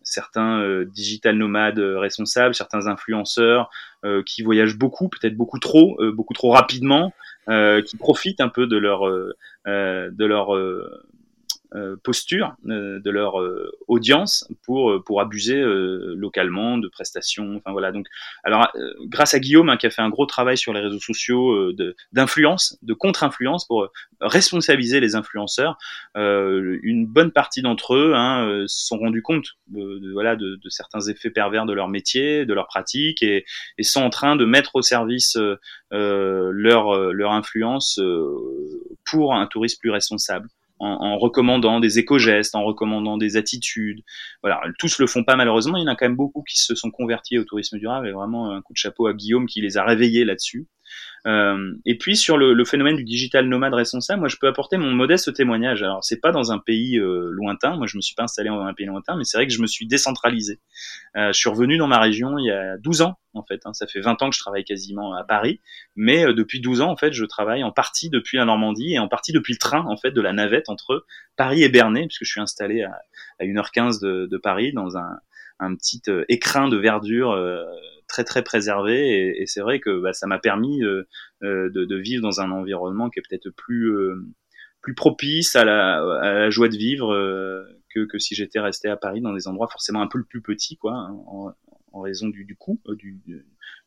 certains euh, digital nomades responsables, certains influenceurs qui voyagent beaucoup, peut-être beaucoup trop, beaucoup trop rapidement, qui profitent un peu de leur de leur euh, posture euh, de leur euh, audience pour pour abuser localement de prestations. Enfin voilà. Donc alors grâce à Guillaume hein, qui a fait un gros travail sur les réseaux sociaux d'influence, de, contre-influence pour responsabiliser les influenceurs. une bonne partie d'entre eux hein, se sont rendus compte de, voilà de, de, certains effets pervers de leur métier, de leur pratique et, et sont en train de mettre au service leur leur influence pour un tourisme plus responsable en, recommandant des éco-gestes, en recommandant des attitudes. Voilà, tous le font pas malheureusement. Il y en a quand même beaucoup qui se sont convertis au tourisme durable et vraiment un coup de chapeau à Guillaume qui les a réveillés là-dessus. Euh, et puis sur le, phénomène du digital nomade responsable, moi je peux apporter mon modeste témoignage. Alors c'est pas dans un pays euh, lointain, moi je me suis pas installé dans un pays lointain, mais c'est vrai que je me suis décentralisé. Euh, je suis revenu dans ma région il y a 12 ans en fait. Hein. Ça fait 20 ans que je travaille quasiment à Paris, mais depuis 12 ans en fait je travaille en partie depuis la Normandie et en partie depuis le train en fait de la navette entre Paris et Bernay, puisque je suis installé à, à 1h15 de, de Paris dans un, un petit euh, écrin de verdure très très préservé. Et, et c'est vrai que bah, ça m'a permis euh, euh, de, de, vivre dans un environnement qui est peut-être plus euh, plus propice à la, à la, joie de vivre que, que si j'étais resté à Paris dans des endroits forcément un peu plus petits quoi hein, en, en, raison du, du coût du,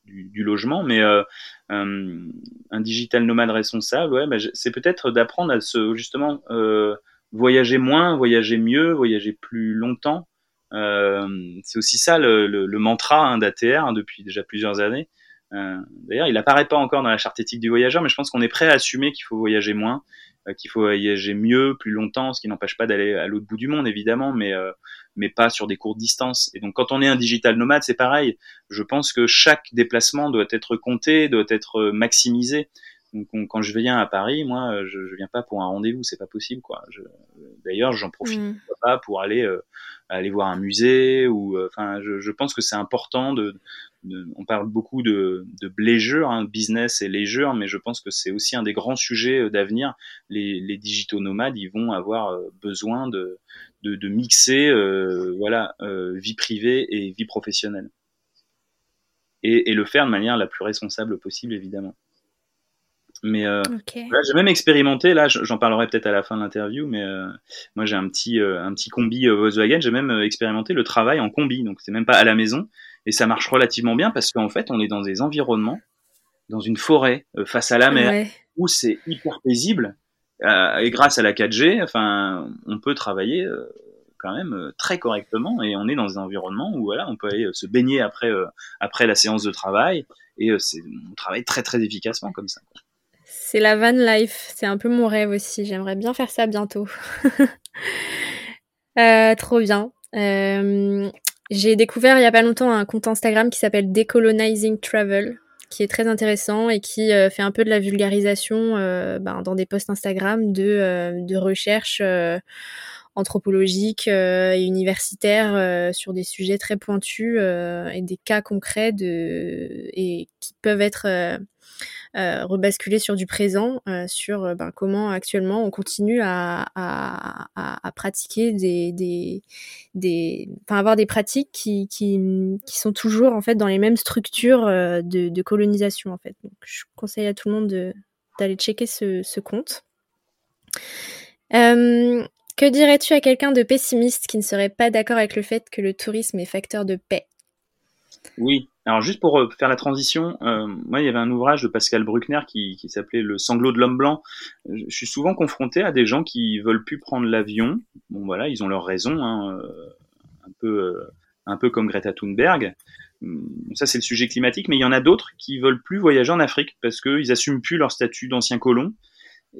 du, du, logement. Mais euh, un digital nomade responsable ouais bah, c'est peut-être d'apprendre à se justement euh, voyager moins voyager mieux voyager plus longtemps euh, c'est aussi ça le, le, le mantra hein, d'ATR hein, depuis déjà plusieurs années. Euh, D'ailleurs, il apparaît pas encore dans la charte éthique du voyageur, mais je pense qu'on est prêt à assumer qu'il faut voyager moins, euh, qu'il faut voyager mieux, plus longtemps, ce qui n'empêche pas d'aller à l'autre bout du monde, évidemment, mais euh, mais pas sur des courtes distances. Et donc, quand on est un digital nomade, c'est pareil. Je pense que chaque déplacement doit être compté, doit être maximisé. Quand je viens à Paris, moi, je, je viens pas pour un rendez-vous, c'est pas possible, quoi. D'ailleurs, j'en profite mmh. pas pour aller euh, aller voir un musée ou euh, enfin je, je, pense que c'est important de, de, on parle beaucoup de, de leisure, hein, business et leisure, mais je pense que c'est aussi un des grands sujets euh, d'avenir. Les, les digitaux nomades, ils vont avoir euh, besoin de, de, de mixer euh, voilà vie privée et vie professionnelle et, et le faire de manière la plus responsable possible évidemment. Mais euh, j'ai même expérimenté, là j'en parlerai peut-être à la fin de l'interview, mais euh, moi j'ai un petit, euh, un petit combi euh, Volkswagen, j'ai même expérimenté le travail en combi, donc c'est même pas à la maison, et ça marche relativement bien parce qu'en fait on est dans des environnements, dans une forêt, face à la mer, où c'est hyper paisible, et grâce à la 4G, enfin on peut travailler quand même très correctement, et on est dans des environnements où voilà, on peut aller se baigner après, après la séance de travail, et c'est on travaille très très efficacement comme ça. Quoi. C'est la van life. C'est un peu mon rêve aussi. J'aimerais bien faire ça bientôt. [laughs] euh, trop bien. Euh, j'ai découvert il y a pas longtemps un compte Instagram qui s'appelle Decolonizing Travel, qui est très intéressant et qui euh, fait un peu de la vulgarisation ben, dans des posts Instagram de, de recherche anthropologiques et universitaires sur des sujets très pointus et des cas concrets de et qui peuvent être euh, sur du présent, euh, sur euh, ben, comment actuellement on continue à, à, à, à pratiquer des, des, des, enfin avoir des pratiques qui, qui, qui sont toujours en fait dans les mêmes structures de, de colonisation en fait. Donc je conseille à tout le monde de d'aller checker ce, ce compte. Que dirais-tu à quelqu'un de pessimiste qui ne serait pas d'accord avec le fait que le tourisme est facteur de paix? Oui, alors juste pour euh, faire la transition, euh, moi il y avait un ouvrage de Pascal Bruckner qui, s'appelait Le sanglot de l'homme blanc. Je suis souvent confronté à des gens qui veulent plus prendre l'avion. Bon voilà, ils ont leur raison, hein, un peu euh, un peu comme Greta Thunberg. Hum, ça c'est le sujet climatique, mais il y en a d'autres qui veulent plus voyager en Afrique parce qu'ils assument plus leur statut d'ancien colon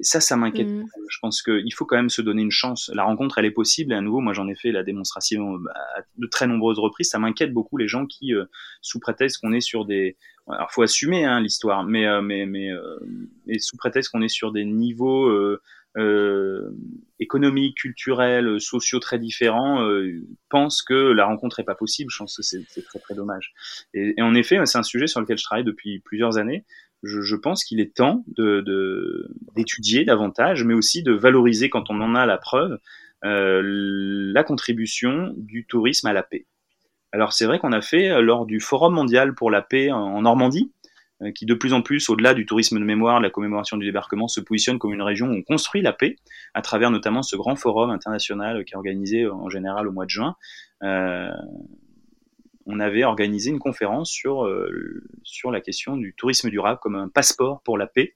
ça, ça m'inquiète. Mmh. Je pense qu'il faut quand même se donner une chance. La rencontre, elle est possible. Et à nouveau, moi, j'en ai fait la démonstration bah, de très nombreuses reprises. Ça m'inquiète beaucoup les gens qui, euh, sous prétexte qu'on est sur des, alors faut assumer hein, l'histoire, mais euh, mais mais, euh, mais sous prétexte qu'on est sur des niveaux économiques, culturels, sociaux très différents, pensent que la rencontre est pas possible. Je pense que c'est très très dommage. Et, et en effet, c'est un sujet sur lequel je travaille depuis plusieurs années je, pense qu'il est temps d'étudier de, davantage, mais aussi de valoriser, quand on en a la preuve, euh, la contribution du tourisme à la paix. Alors c'est vrai qu'on a fait euh, lors du Forum mondial pour la paix en, Normandie, euh, qui de plus en plus, au-delà du tourisme de mémoire, la commémoration du débarquement, se positionne comme une région où on construit la paix, à travers notamment ce grand forum international qui est organisé en général au mois de juin. On avait organisé une conférence sur, euh, sur la question du tourisme durable comme un passeport pour la paix.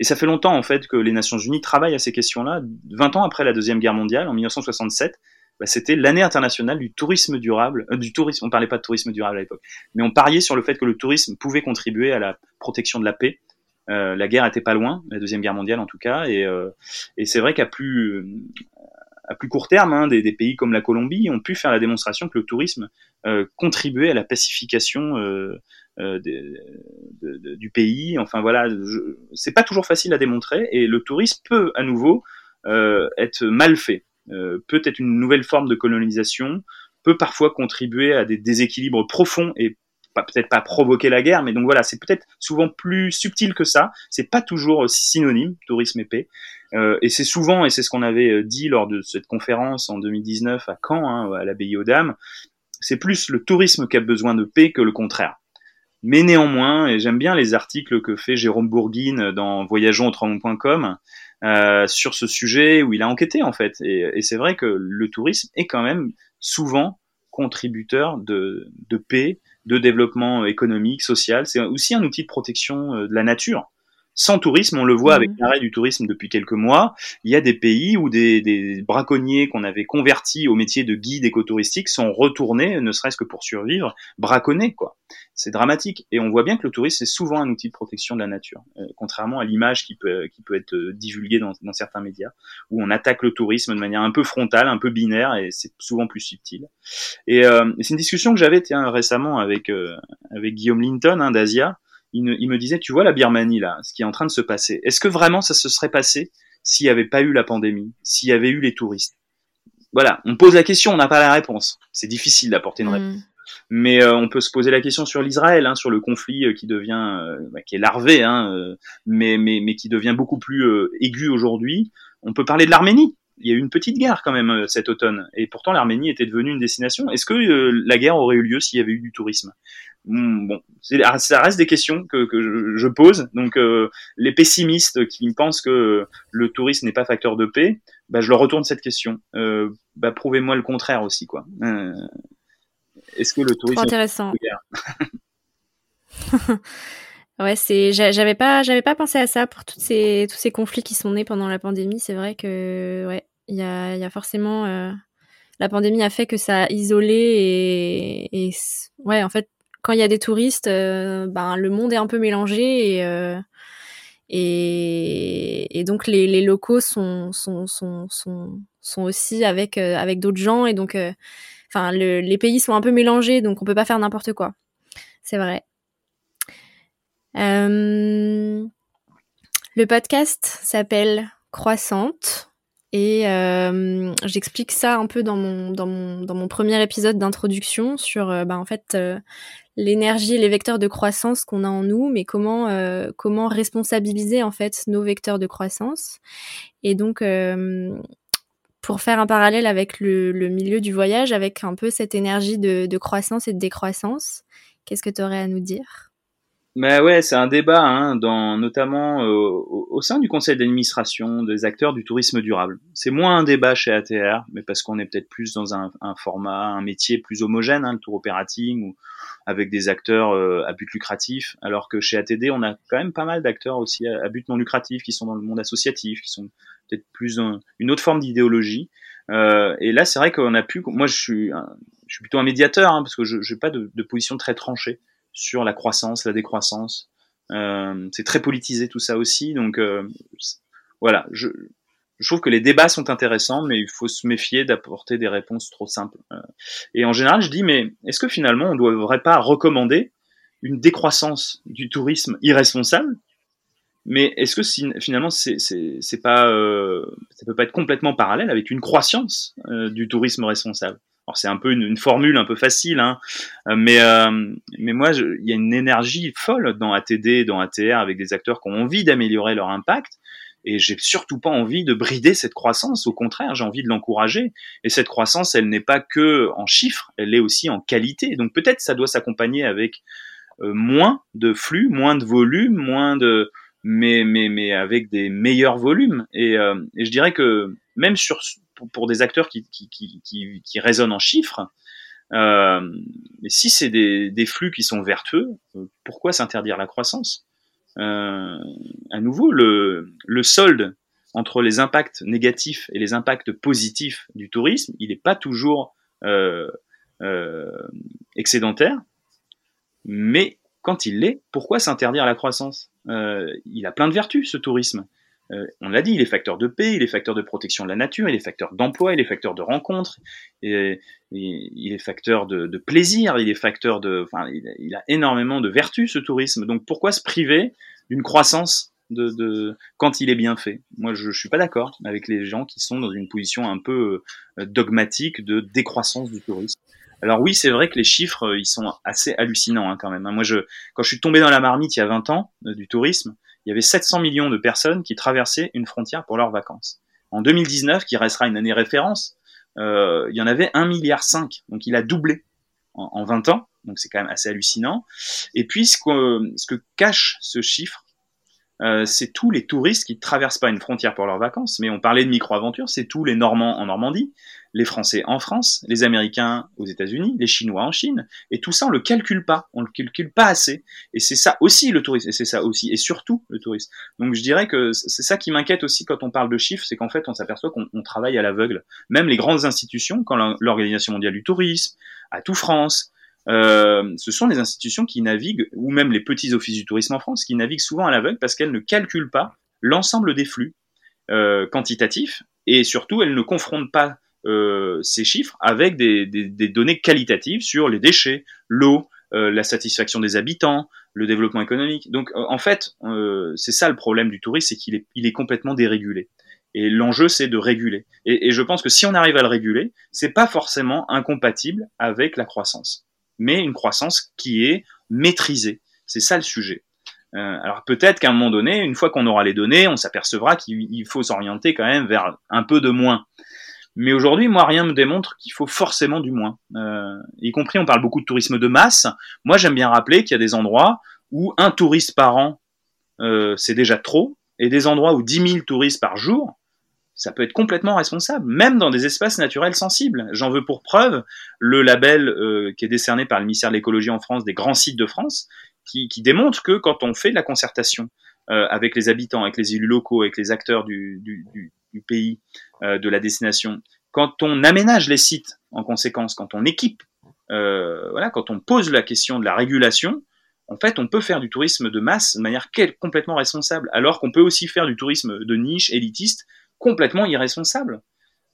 Et ça fait longtemps en fait que les Nations Unies travaillent à ces questions-là. 20 ans après la Deuxième Guerre mondiale, en 1967, bah, c'était l'année internationale du tourisme durable. Euh, du tourisme, on parlait pas de tourisme durable à l'époque, mais on pariait sur le fait que le tourisme pouvait contribuer à la protection de la paix. Euh, la guerre était pas loin, la deuxième guerre mondiale en tout cas, et, et c'est vrai qu'à plus à plus court terme, hein, des, pays comme la Colombie ont pu faire la démonstration que le tourisme euh, contribuait à la pacification euh, euh, du pays. Enfin voilà, c'est pas toujours facile à démontrer et le tourisme peut à nouveau être mal fait, peut être une nouvelle forme de colonisation, peut parfois contribuer à des déséquilibres profonds et peut-être pas provoquer la guerre, mais donc voilà, c'est peut-être souvent plus subtil que ça. C'est pas toujours synonyme tourisme et paix. Euh, et c'est souvent, et c'est ce qu'on avait euh, dit lors de cette conférence en 2019 à Caen, hein, à l'abbaye aux Dames, c'est plus le tourisme qui a besoin de paix que le contraire. Mais néanmoins, et j'aime bien les articles que fait Jérôme Bourguine dans voyageons euh, sur ce sujet où il a enquêté en fait. Et, c'est vrai que le tourisme est quand même souvent contributeur de paix, de développement économique, social. C'est aussi un outil de protection euh, de la nature sans tourisme, on le voit avec mmh. l'arrêt du tourisme depuis quelques mois, il y a des pays où des, braconniers qu'on avait convertis au métier de guide écotouristique sont retournés, ne serait-ce que pour survivre, braconnés, quoi. C'est dramatique. Et on voit bien que le tourisme, c'est souvent un outil de protection de la nature, euh, contrairement à l'image qui peut, qui peut être euh, divulguée dans, certains médias, où on attaque le tourisme de manière un peu frontale, un peu binaire, et c'est souvent plus subtil. Et, euh, c'est une discussion que j'avais récemment avec, avec Guillaume Linton hein, d'Asia, il, me disait, tu vois la Birmanie là, ce qui est en train de se passer. Est-ce que vraiment ça se serait passé s'il n'y avait pas eu la pandémie, s'il y avait eu les touristes? Voilà, on pose la question, on n'a pas la réponse. C'est difficile d'apporter une mm. réponse. Mais euh, on peut se poser la question sur l'Israël, hein, sur le conflit euh, qui devient, euh, bah, qui est larvé, hein, mais, mais, mais qui devient beaucoup plus aigu aujourd'hui. On peut parler de l'Arménie. Il y a eu une petite guerre quand même cet automne, et pourtant l'Arménie était devenue une destination. Est-ce que la guerre aurait eu lieu s'il y avait eu du tourisme? Hmm, bon, ça reste des questions que, que je, pose. Donc, euh, les pessimistes qui pensent que le tourisme n'est pas facteur de paix, bah, je leur retourne cette question. Euh, bah, prouvez-moi le contraire aussi, quoi. Est-ce que le tourisme intéressant. [laughs] ouais, c'est, j'avais pas, j'avais pas pensé à ça pour toutes ces, tous ces conflits qui sont nés pendant la pandémie. C'est vrai que, ouais, il y a, y a forcément, la pandémie a fait que ça a isolé et, et ouais, en fait, quand il y a des touristes, euh, ben, le monde est un peu mélangé et, euh, et, et, donc les, les locaux sont, sont, sont, sont, sont aussi avec, euh, avec d'autres gens et donc enfin le, les pays sont un peu mélangés donc on peut pas faire n'importe quoi. C'est vrai. le podcast s'appelle Croissante. Et j'explique ça un peu dans mon, dans mon, dans mon premier épisode d'introduction sur ben, en fait l'énergie et les vecteurs de croissance qu'on a en nous, mais comment euh, comment responsabiliser en fait nos vecteurs de croissance. Et donc euh, pour faire un parallèle avec le, milieu du voyage, avec un peu cette énergie de, croissance et de décroissance, qu'est-ce que tu aurais à nous dire? Mais ouais, c'est un débat, hein, dans, notamment euh, au, sein du conseil d'administration des acteurs du tourisme durable. C'est moins un débat chez ATR, mais parce qu'on est peut-être plus dans un, format, un métier plus homogène, hein, le tour operating, ou avec des acteurs euh, à but lucratif, alors que chez ATD, on a quand même pas mal d'acteurs aussi à, but non lucratif qui sont dans le monde associatif, qui sont peut-être plus une autre forme d'idéologie. Euh, et là, c'est vrai qu'on a pu. Moi, je suis, je suis plutôt un médiateur, hein, parce que je n'ai pas de, de position très tranchée sur la croissance, la décroissance. Euh, c'est très politisé tout ça aussi, donc euh, voilà, je, je trouve que les débats sont intéressants, mais il faut se méfier d'apporter des réponses trop simples. Euh, et en général, je dis, mais est-ce que finalement, on ne devrait pas recommander une décroissance du tourisme irresponsable? Mais est-ce que finalement, c'est, c'est, pas, euh, ça peut pas être complètement parallèle avec une croissance euh, du tourisme responsable? Alors c'est un peu une, formule un peu facile, hein, mais mais moi, il y a une énergie folle dans ATD, dans ATR, avec des acteurs qui ont envie d'améliorer leur impact et j'ai surtout pas envie de brider cette croissance. Au contraire, j'ai envie de l'encourager. Et cette croissance, elle n'est pas que en chiffres, elle est aussi en qualité. Donc peut-être ça doit s'accompagner avec euh, moins de flux, moins de volume, moins de mais mais mais avec des meilleurs volumes. Et, euh, et je dirais que même sur pour, des acteurs qui qui, qui qui qui raisonnent en chiffres, euh, si c'est des, des flux qui sont vertueux, euh, pourquoi s'interdire la croissance? À nouveau, le, solde entre les impacts négatifs et les impacts positifs du tourisme, il n'est pas toujours euh, euh, excédentaire, mais quand il l'est, pourquoi s'interdire la croissance? Euh, Il a plein de vertus, ce tourisme. Euh, on l'a dit, il est facteur de paix, il est facteur de protection de la nature, il est facteur d'emploi, il est facteur de rencontres, et, il est facteur de, plaisir, il est facteur de, enfin, il, a énormément de vertus ce tourisme. Donc pourquoi se priver d'une croissance de, de, quand il est bien fait? Moi, je, suis pas d'accord avec les gens qui sont dans une position un peu euh, dogmatique de décroissance du tourisme. Alors oui, c'est vrai que les chiffres, euh, ils sont assez hallucinants hein, quand même. Hein. Moi, je, quand je suis tombé dans la marmite il y a 20 ans du tourisme, il y avait 700 millions de personnes qui traversaient une frontière pour leurs vacances. En 2019, qui restera une année référence, euh, il y en avait 1,5 milliard. Donc il a doublé en, en 20 ans. Donc c'est quand même assez hallucinant. Et puis ce que cache ce chiffre, euh, c'est tous les touristes qui ne traversent pas une frontière pour leurs vacances, mais on parlait de micro-aventure, c'est tous les Normands en Normandie, les Français en France, les Américains aux États-Unis, les Chinois en Chine, et tout ça on le calcule pas, on le calcule pas assez, et c'est ça aussi le tourisme, et c'est ça aussi, et surtout le tourisme. Donc je dirais que c'est ça qui m'inquiète aussi quand on parle de chiffres, c'est qu'en fait on s'aperçoit qu'on travaille à l'aveugle. Même les grandes institutions, quand l'Organisation mondiale du tourisme, à tout France, euh, ce sont des institutions qui naviguent, ou même les petits offices du tourisme en France, qui naviguent souvent à l'aveugle parce qu'elles ne calculent pas l'ensemble des flux euh, quantitatifs et surtout elles ne confrontent pas euh, ces chiffres avec des, des, données qualitatives sur les déchets, l'eau, euh, la satisfaction des habitants, le développement économique. Donc en fait, c'est ça le problème du tourisme, c'est qu'il est, il est complètement dérégulé. Et l'enjeu, c'est de réguler. Et, et, je pense que si on arrive à le réguler, c'est pas forcément incompatible avec la croissance mais une croissance qui est maîtrisée. C'est ça le sujet. Euh, alors peut-être qu'à un moment donné, une fois qu'on aura les données, on s'apercevra qu'il faut s'orienter quand même vers un peu de moins. Mais aujourd'hui, moi, rien me démontre qu'il faut forcément du moins. Euh, y compris, on parle beaucoup de tourisme de masse. Moi, j'aime bien rappeler qu'il y a des endroits où un touriste par an, euh, c'est déjà trop, et des endroits où 10 000 touristes par jour, ça peut être complètement responsable, même dans des espaces naturels sensibles. J'en veux pour preuve le label euh, qui est décerné par le ministère de l'écologie en France des grands sites de France, qui, démontre que quand on fait de la concertation euh, avec les habitants, avec les élus locaux, avec les acteurs du, pays, euh, de la destination, quand on aménage les sites en conséquence, quand on équipe, voilà, quand on pose la question de la régulation, en fait, on peut faire du tourisme de masse de manière complètement responsable, alors qu'on peut aussi faire du tourisme de niche, élitiste, complètement irresponsable.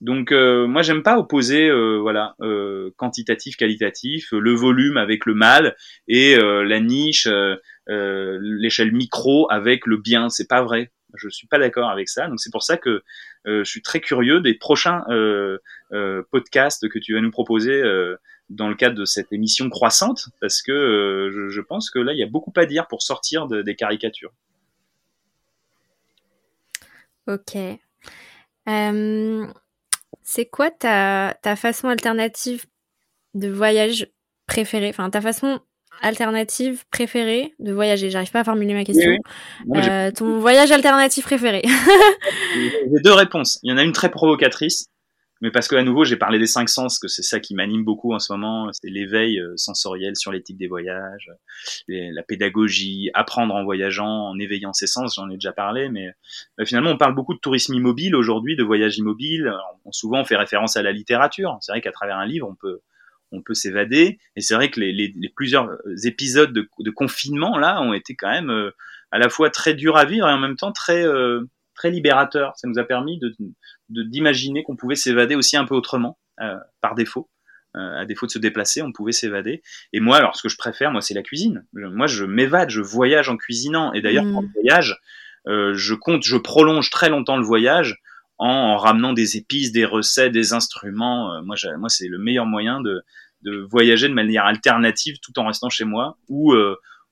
Donc euh, moi j'aime pas opposer euh, voilà euh, quantitatif qualitatif le volume avec le mal et la niche l'échelle micro avec le bien c'est pas vrai je suis pas d'accord avec ça donc c'est pour ça que je suis très curieux des prochains podcasts que tu vas nous proposer dans le cadre de cette émission croissante parce que je, pense que là il y a beaucoup à dire pour sortir de, des caricatures. Ok. Euh, c'est quoi ta, ta façon alternative de voyage préférée? Enfin, ta façon alternative préférée de voyager? J'arrive pas à formuler ma question. euh, ton voyage alternatif préféré. [laughs] J'ai deux réponses. Il y en a une très provocatrice mais parce que à nouveau j'ai parlé des cinq sens, que c'est ça qui m'anime beaucoup en ce moment, c'est l'éveil euh, sensoriel sur l'éthique des voyages, la pédagogie, apprendre en voyageant, en éveillant ses sens, j'en ai déjà parlé, mais euh, finalement on parle beaucoup de tourisme immobile aujourd'hui, de voyage immobile, souvent on fait référence à la littérature, c'est vrai qu'à travers un livre on peut on peut s'évader, et c'est vrai que les, les, les, plusieurs épisodes de, de, confinement là ont été quand même euh, à la fois très durs à vivre et en même temps très très libérateur. Ça nous a permis de d'imaginer qu'on pouvait s'évader aussi un peu autrement, euh, par défaut. Euh, à défaut de se déplacer, on pouvait s'évader. Et moi, alors, ce que je préfère, moi, c'est la cuisine. Moi, je m'évade, je voyage en cuisinant. Et d'ailleurs, je voyage, euh, je compte, je prolonge très longtemps le voyage en, ramenant des épices, des recettes, des instruments. moi, moi, c'est le meilleur moyen de, de voyager de manière alternative tout en restant chez moi ou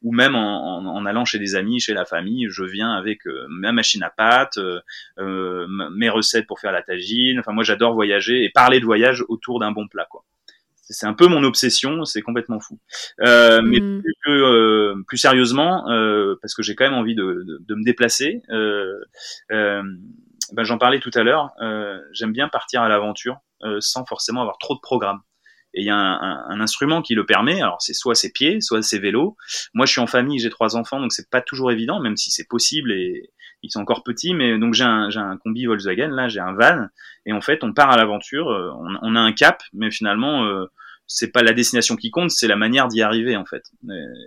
ou même en, en, allant chez des amis, chez la famille, je viens avec euh, ma machine à pâte, euh, euh mes recettes pour faire la tagine. Enfin, moi, j'adore voyager et parler de voyage autour d'un bon plat, quoi. C'est un peu mon obsession, c'est complètement fou. Euh, Mais mm. plus, euh, plus sérieusement, parce que j'ai quand même envie de, de, de me déplacer. Ben, j'en parlais tout à l'heure. J'aime bien partir à l'aventure sans forcément avoir trop de programmes et il y a un, un, instrument qui le permet. Alors c'est soit ses pieds, soit ses vélos. Moi, je suis en famille, j'ai trois enfants, donc c'est pas toujours évident, même si c'est possible et ils sont encore petits. Mais donc j'ai un, un combi Volkswagen, là j'ai un van, et en fait on part à l'aventure. Euh, on, on, a un cap, mais finalement euh, c'est pas la destination qui compte, c'est la manière d'y arriver en fait.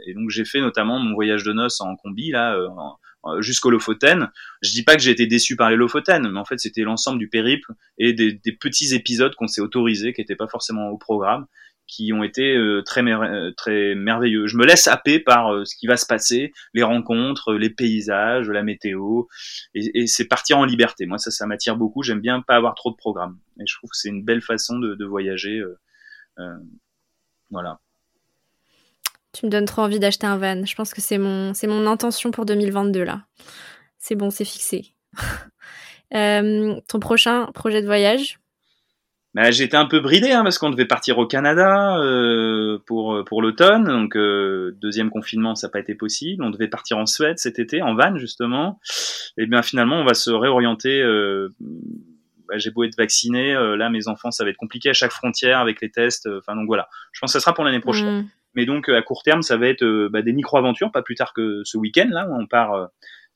Et, donc j'ai fait notamment mon voyage de noces en combi là, euh, euh, jusqu'au Lofoten. Je dis pas que j'ai été déçu par les Lofoten, mais en fait c'était l'ensemble du périple et des, des petits épisodes qu'on s'est autorisés, qui n'étaient pas forcément au programme, qui ont été euh, très euh, très merveilleux. Je me laisse happer par ce qui va se passer, les rencontres, les paysages, la météo, et, et c'est partir en liberté. Moi ça ça m'attire beaucoup. J'aime bien pas avoir trop de programmes, et je trouve que c'est une belle façon de, de voyager. voilà. Tu me donnes trop envie d'acheter un van. Je pense que c'est mon, c'est mon intention pour 2022 là. C'est bon, c'est fixé. [laughs] euh, ton prochain projet de voyage? Bah, J'étais un peu bridé hein, parce qu'on devait partir au Canada euh, pour, pour l'automne. Donc, euh, deuxième confinement, ça n'a pas été possible. On devait partir en Suède cet été, en van justement. Et bien finalement, on va se réorienter. Euh, bah, j'ai beau être vacciné, euh, là mes enfants, ça va être compliqué à chaque frontière avec les tests. Enfin donc voilà. Je pense que ça sera pour l'année prochaine. Mmh. Mais donc à court terme, ça va être euh, bah, des micro-aventures, pas plus tard que ce week-end là, où on part euh,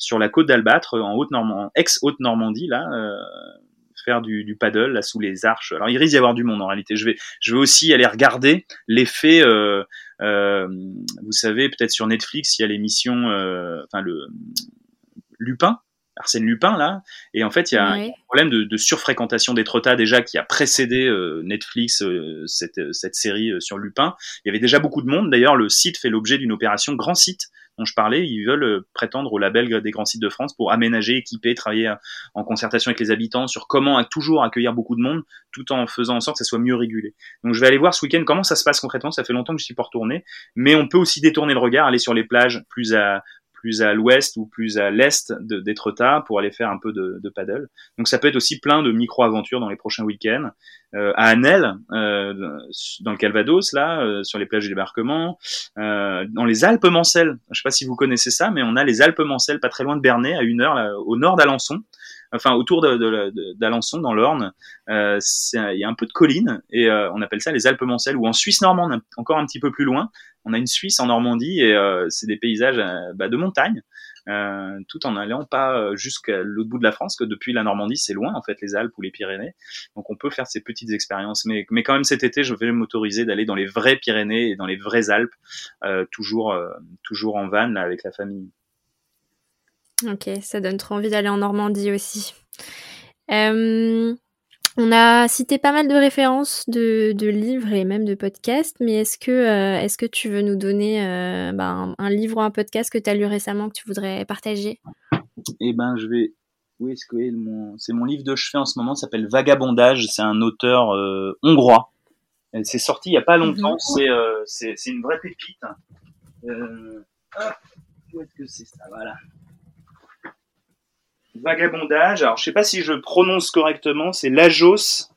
sur la côte d'Albâtre, en haute Normandie, ex-haute Normandie là, euh, faire du, paddle là sous les arches. Alors il risque d'y avoir du monde en réalité. Je vais, aussi aller regarder l'effet. Euh, euh, vous savez peut-être sur Netflix il y a l'émission, enfin le Lupin Arsène Lupin là. Et en fait, il y a un problème de, de, surfréquentation des trottas déjà qui a précédé euh, Netflix euh, cette, euh, cette, série sur Lupin. Il y avait déjà beaucoup de monde. D'ailleurs, le site fait l'objet d'une opération Grand Site dont je parlais. Ils veulent prétendre au label des grands sites de France pour aménager, équiper, travailler en concertation avec les habitants sur comment toujours accueillir beaucoup de monde tout en faisant en sorte que ça soit mieux régulé. Donc je vais aller voir ce week-end comment ça se passe concrètement. Ça fait longtemps que je suis pas retourné, mais on peut aussi détourner le regard, aller sur les plages plus à plus à l'ouest ou plus à l'est d'Étretat pour aller faire un peu de, paddle. Donc ça peut être aussi plein de micro-aventures dans les prochains week-ends. Euh, à Annel, euh, dans le Calvados, là, euh, sur les plages du débarquement, dans les Alpes Mancelles. Je sais pas si vous connaissez ça, mais on a les Alpes Mancelles, pas très loin de Bernay, à une heure, au nord d'Alençon enfin autour d'Alençon dans l'Orne, il y a un peu de collines et on appelle ça les Alpes Mancelles ou en Suisse normande, encore un petit peu plus loin, on a une Suisse en Normandie et euh, c'est des paysages euh, bah, de montagne. Euh, tout en allant pas jusqu'à l'autre bout de la France, que depuis la Normandie, c'est loin en fait les Alpes ou les Pyrénées. Donc on peut faire ces petites expériences, mais, mais quand même cet été, je vais m'autoriser d'aller dans les vraies Pyrénées et dans les vraies Alpes, toujours toujours en van là, avec la famille. Ok, ça donne trop envie d'aller en Normandie aussi. On a cité pas mal de références de, de, livres et même de podcasts, mais est-ce que, euh, est-ce que tu veux nous donner euh, ben, un, livre ou un podcast que tu as lu récemment que tu voudrais partager? Eh ben, je vais. Où est-ce que est mon... c'est mon livre de chevet en ce moment, ça s'appelle Vagabondage. C'est un auteur euh, hongrois. C'est sorti il y a pas longtemps. Mm-hmm. C'est c'est une vraie pépite. Hop, où est-ce que c'est ça? Voilà. Vagabondage. Alors, je sais pas si je prononce correctement. C'est Lajos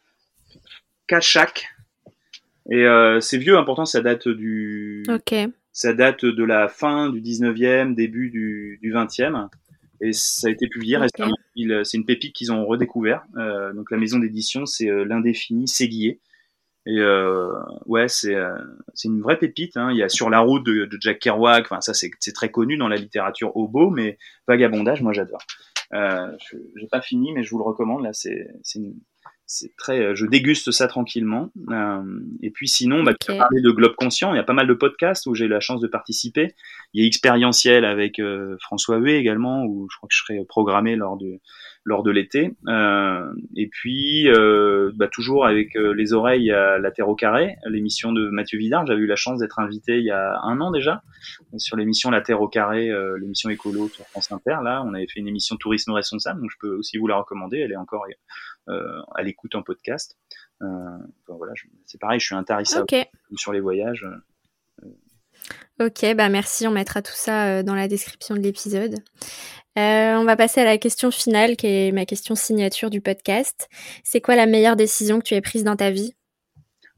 Kachak. Et euh, c'est vieux, important, ça date du. Ok. Ça date de la fin du 19e, début du, du 20e. Et ça a été publié récemment. C'est une pépite qu'ils ont redécouvert. Euh, donc la maison d'édition, c'est euh, l'indéfini Séguier. Et euh, ouais, c'est euh, c'est une vraie pépite. Hein. Il y a Sur la route de, de Jack Kerouac. Enfin, ça c'est très connu dans la littérature hobo, mais Vagabondage, moi j'adore. Euh, j'ai pas fini, mais je vous le recommande. Là, c'est c'est très, je déguste ça tranquillement. et puis sinon, bah, tu as parlé de Globe Conscient. Il y a pas mal de podcasts où j'ai eu la chance de participer. Il y a Expérientiel avec François Huet également, où je crois que je serai programmé lors de lors de l'été. Euh, et puis, euh, bah, toujours avec euh, les oreilles à la Terre au carré, l'émission de Mathieu Vidard. J'avais eu la chance d'être invité il y a un an déjà sur l'émission La Terre au carré, l'émission écolo sur France Inter. Là, on avait fait une émission tourisme responsable, donc je peux aussi vous la recommander. Elle est encore à l'écoute en podcast. voilà, c'est pareil, je suis intarissable sur les voyages. Ok, bah merci, on mettra tout ça dans la description de l'épisode. Euh, on va passer à la question finale, qui est ma question signature du podcast. C'est quoi la meilleure décision que tu aies prise dans ta vie?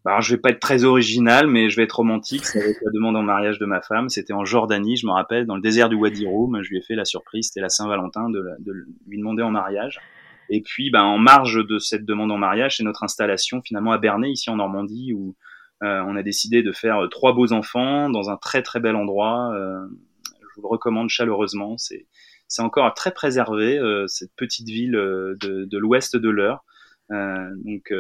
Bah, Alors, je vais pas être très original, mais je vais être romantique. Avec la demande en mariage de ma femme. C'était en Jordanie, je me rappelle, dans le désert du Wadi Rum. Je lui ai fait la surprise, c'était la Saint-Valentin, de, lui demander en mariage. Et puis, bah, en marge de cette demande en mariage, c'est notre installation finalement à Bernay, ici en Normandie, où euh, on a décidé de faire euh, trois beaux enfants dans un très très bel endroit. je vous le recommande chaleureusement. C'est c'est encore très préservé euh, cette petite ville euh, de, de l'ouest de l'Eure. Euh, donc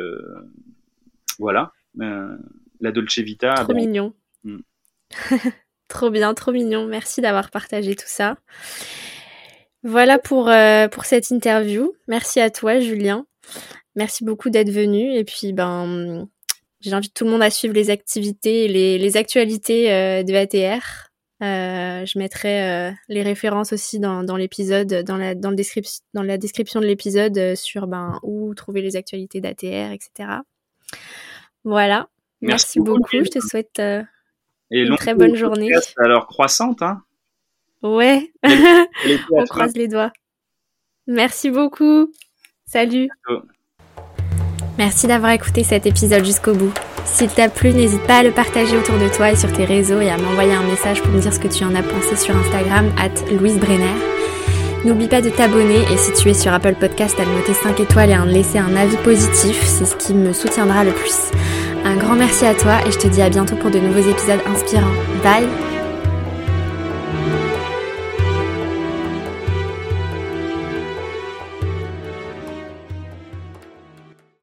voilà, la Dolce Vita. Trop mignon. Mm. [laughs] trop bien, trop mignon. Merci d'avoir partagé tout ça. Voilà pour, pour cette interview. Merci à toi, Julien. Merci beaucoup d'être venu. Et puis, ben, j'invite tout le monde à suivre les activités et les, les actualités de ATR. Euh, je mettrai euh, les références aussi dans, dans l'épisode, dans la, dans, le dans la description de l'épisode euh, sur ben, où trouver les actualités d'ATR, etc. Voilà. Merci, beaucoup. Je te souhaite une très bonne journée. Alors croissante, hein Ouais. [laughs] On croise les doigts. Merci beaucoup. Salut. Merci d'avoir écouté cet épisode jusqu'au bout. S'il t'a plu, n'hésite pas à le partager autour de toi et sur tes réseaux et à m'envoyer un message pour me dire ce que tu en as pensé sur Instagram, at Louise Brenner. N'oublie pas de t'abonner et si tu es sur Apple Podcast, à me noter 5 étoiles et à laisser un avis positif, c'est ce qui me soutiendra le plus. Un grand merci à toi et je te dis à bientôt pour de nouveaux épisodes inspirants. Bye